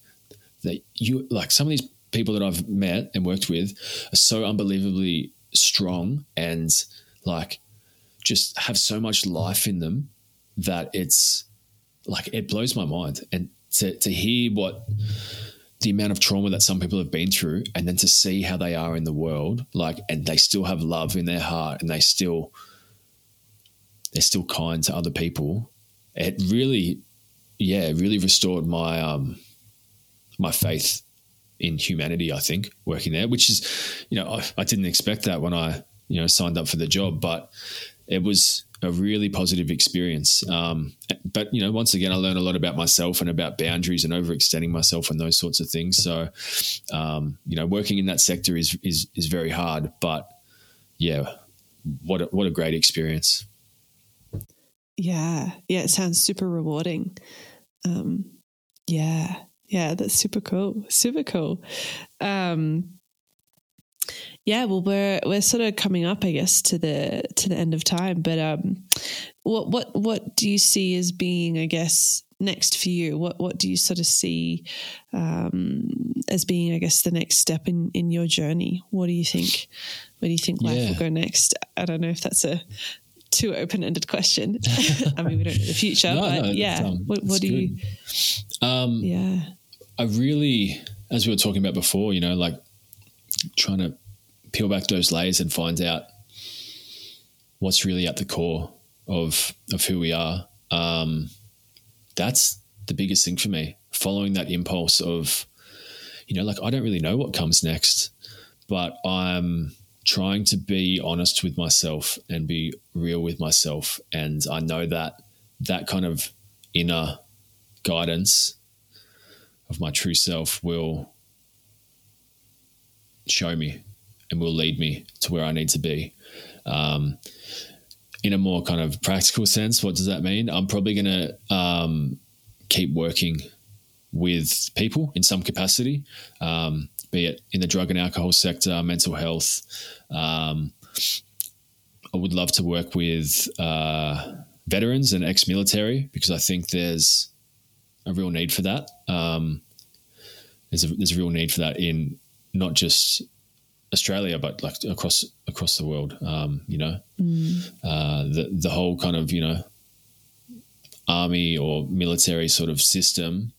that you like some of these people that I've met and worked with are so unbelievably strong and like just have so much life in them that it's like it blows my mind. And to to hear what the amount of trauma that some people have been through and then to see how they are in the world like and they still have love in their heart and they still they're still kind to other people it really yeah it really restored my um my faith in humanity i think working there which is you know I, I didn't expect that when i you know signed up for the job but it was a really positive experience. Um, but you know, once again, I learned a lot about myself and about boundaries and overextending myself and those sorts of things. So, um, you know, working in that sector is is is very hard. But yeah, what a, what a great experience. Yeah, yeah, it sounds super rewarding. Um, yeah, yeah, that's super cool. Super cool. Um, yeah, well, we're we're sort of coming up, I guess, to the to the end of time. But um, what what what do you see as being, I guess, next for you? What what do you sort of see um, as being, I guess, the next step in in your journey? What do you think? Where do you think life yeah. will go next? I don't know if that's a too open ended question. I mean, we don't know the future, no, but no, yeah. Um, what, what do good. you? Um, yeah, I really, as we were talking about before, you know, like trying to peel back those layers and find out what's really at the core of of who we are. Um, that's the biggest thing for me. Following that impulse of, you know, like I don't really know what comes next, but I'm trying to be honest with myself and be real with myself. And I know that that kind of inner guidance of my true self will show me and will lead me to where I need to be. Um, in a more kind of practical sense, what does that mean? I'm probably going to um, keep working with people in some capacity, um, be it in the drug and alcohol sector, mental health. Um, I would love to work with uh, veterans and ex military because I think there's a real need for that. Um, there's, a, there's a real need for that in not just Australia, but like across across the world. Um, you know, mm. uh, the the whole kind of you know army or military sort of system,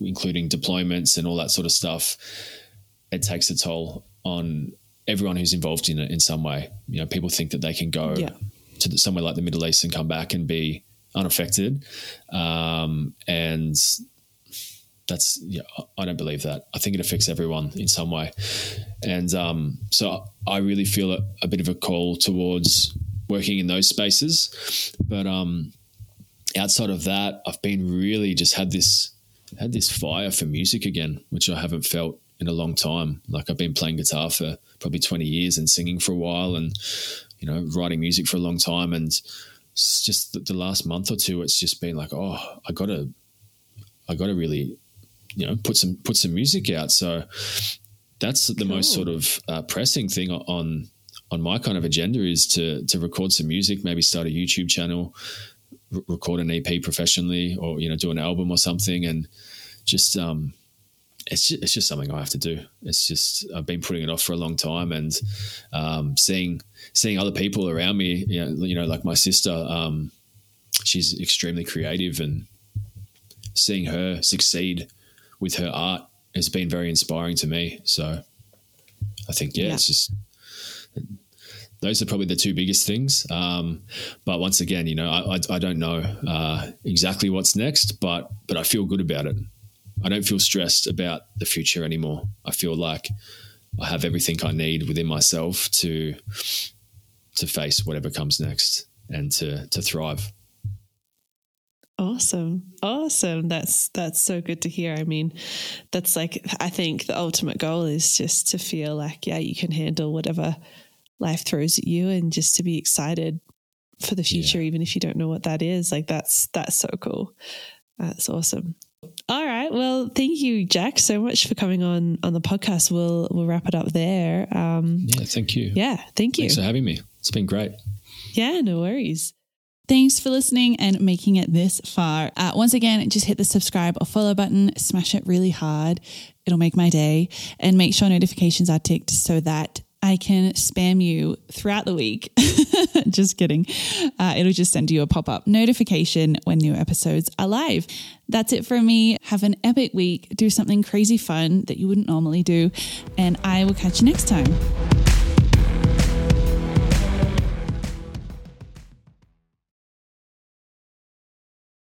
including deployments and all that sort of stuff, it takes a toll on everyone who's involved in it in some way. You know, people think that they can go yeah. to the, somewhere like the Middle East and come back and be unaffected, um, and that's yeah i don't believe that. I think it affects everyone in some way. And um, so i really feel a, a, bit of a call towards working in those spaces. But um, outside of that i've been really just had this had this fire for music again which i haven't felt in a long time. Like i've been playing guitar for probably 20 years and singing for a while and you know writing music for a long time. And just the, the last month or two it's just been like oh i gotta i gotta really you know put some put some music out. So that's the cool. most sort of uh, pressing thing on on my kind of agenda is to to record some music, maybe start a YouTube channel, r- record an EP professionally, or you know do an album or something, and just um, it's just, it's just something I have to do. It's just I've been putting it off for a long time, and um, seeing seeing other people around me, you know, you know like my sister, um, she's extremely creative, and seeing her succeed with her art has been very inspiring to me. So I think yeah, yeah. it's just those are probably the two biggest things. Um, but once again, you know, I, I, I don't know uh, exactly what's next, but but I feel good about it. I don't feel stressed about the future anymore. I feel like I have everything I need within myself to to face whatever comes next and to to thrive. Awesome. Awesome. That's that's so good to hear. I mean, that's like I think the ultimate goal is just to feel like yeah, you can handle whatever life throws at you and just to be excited for the future yeah. even if you don't know what that is. Like that's that's so cool. That's awesome. All right. Well, thank you, Jack, so much for coming on on the podcast. We'll we'll wrap it up there. Um, yeah, thank you. Yeah, thank you. Thanks for having me. It's been great. Yeah, no worries. Thanks for listening and making it this far. Uh, once again, just hit the subscribe or follow button, smash it really hard. It'll make my day. And make sure notifications are ticked so that I can spam you throughout the week. just kidding. Uh, it'll just send you a pop up notification when new episodes are live. That's it for me. Have an epic week. Do something crazy fun that you wouldn't normally do. And I will catch you next time.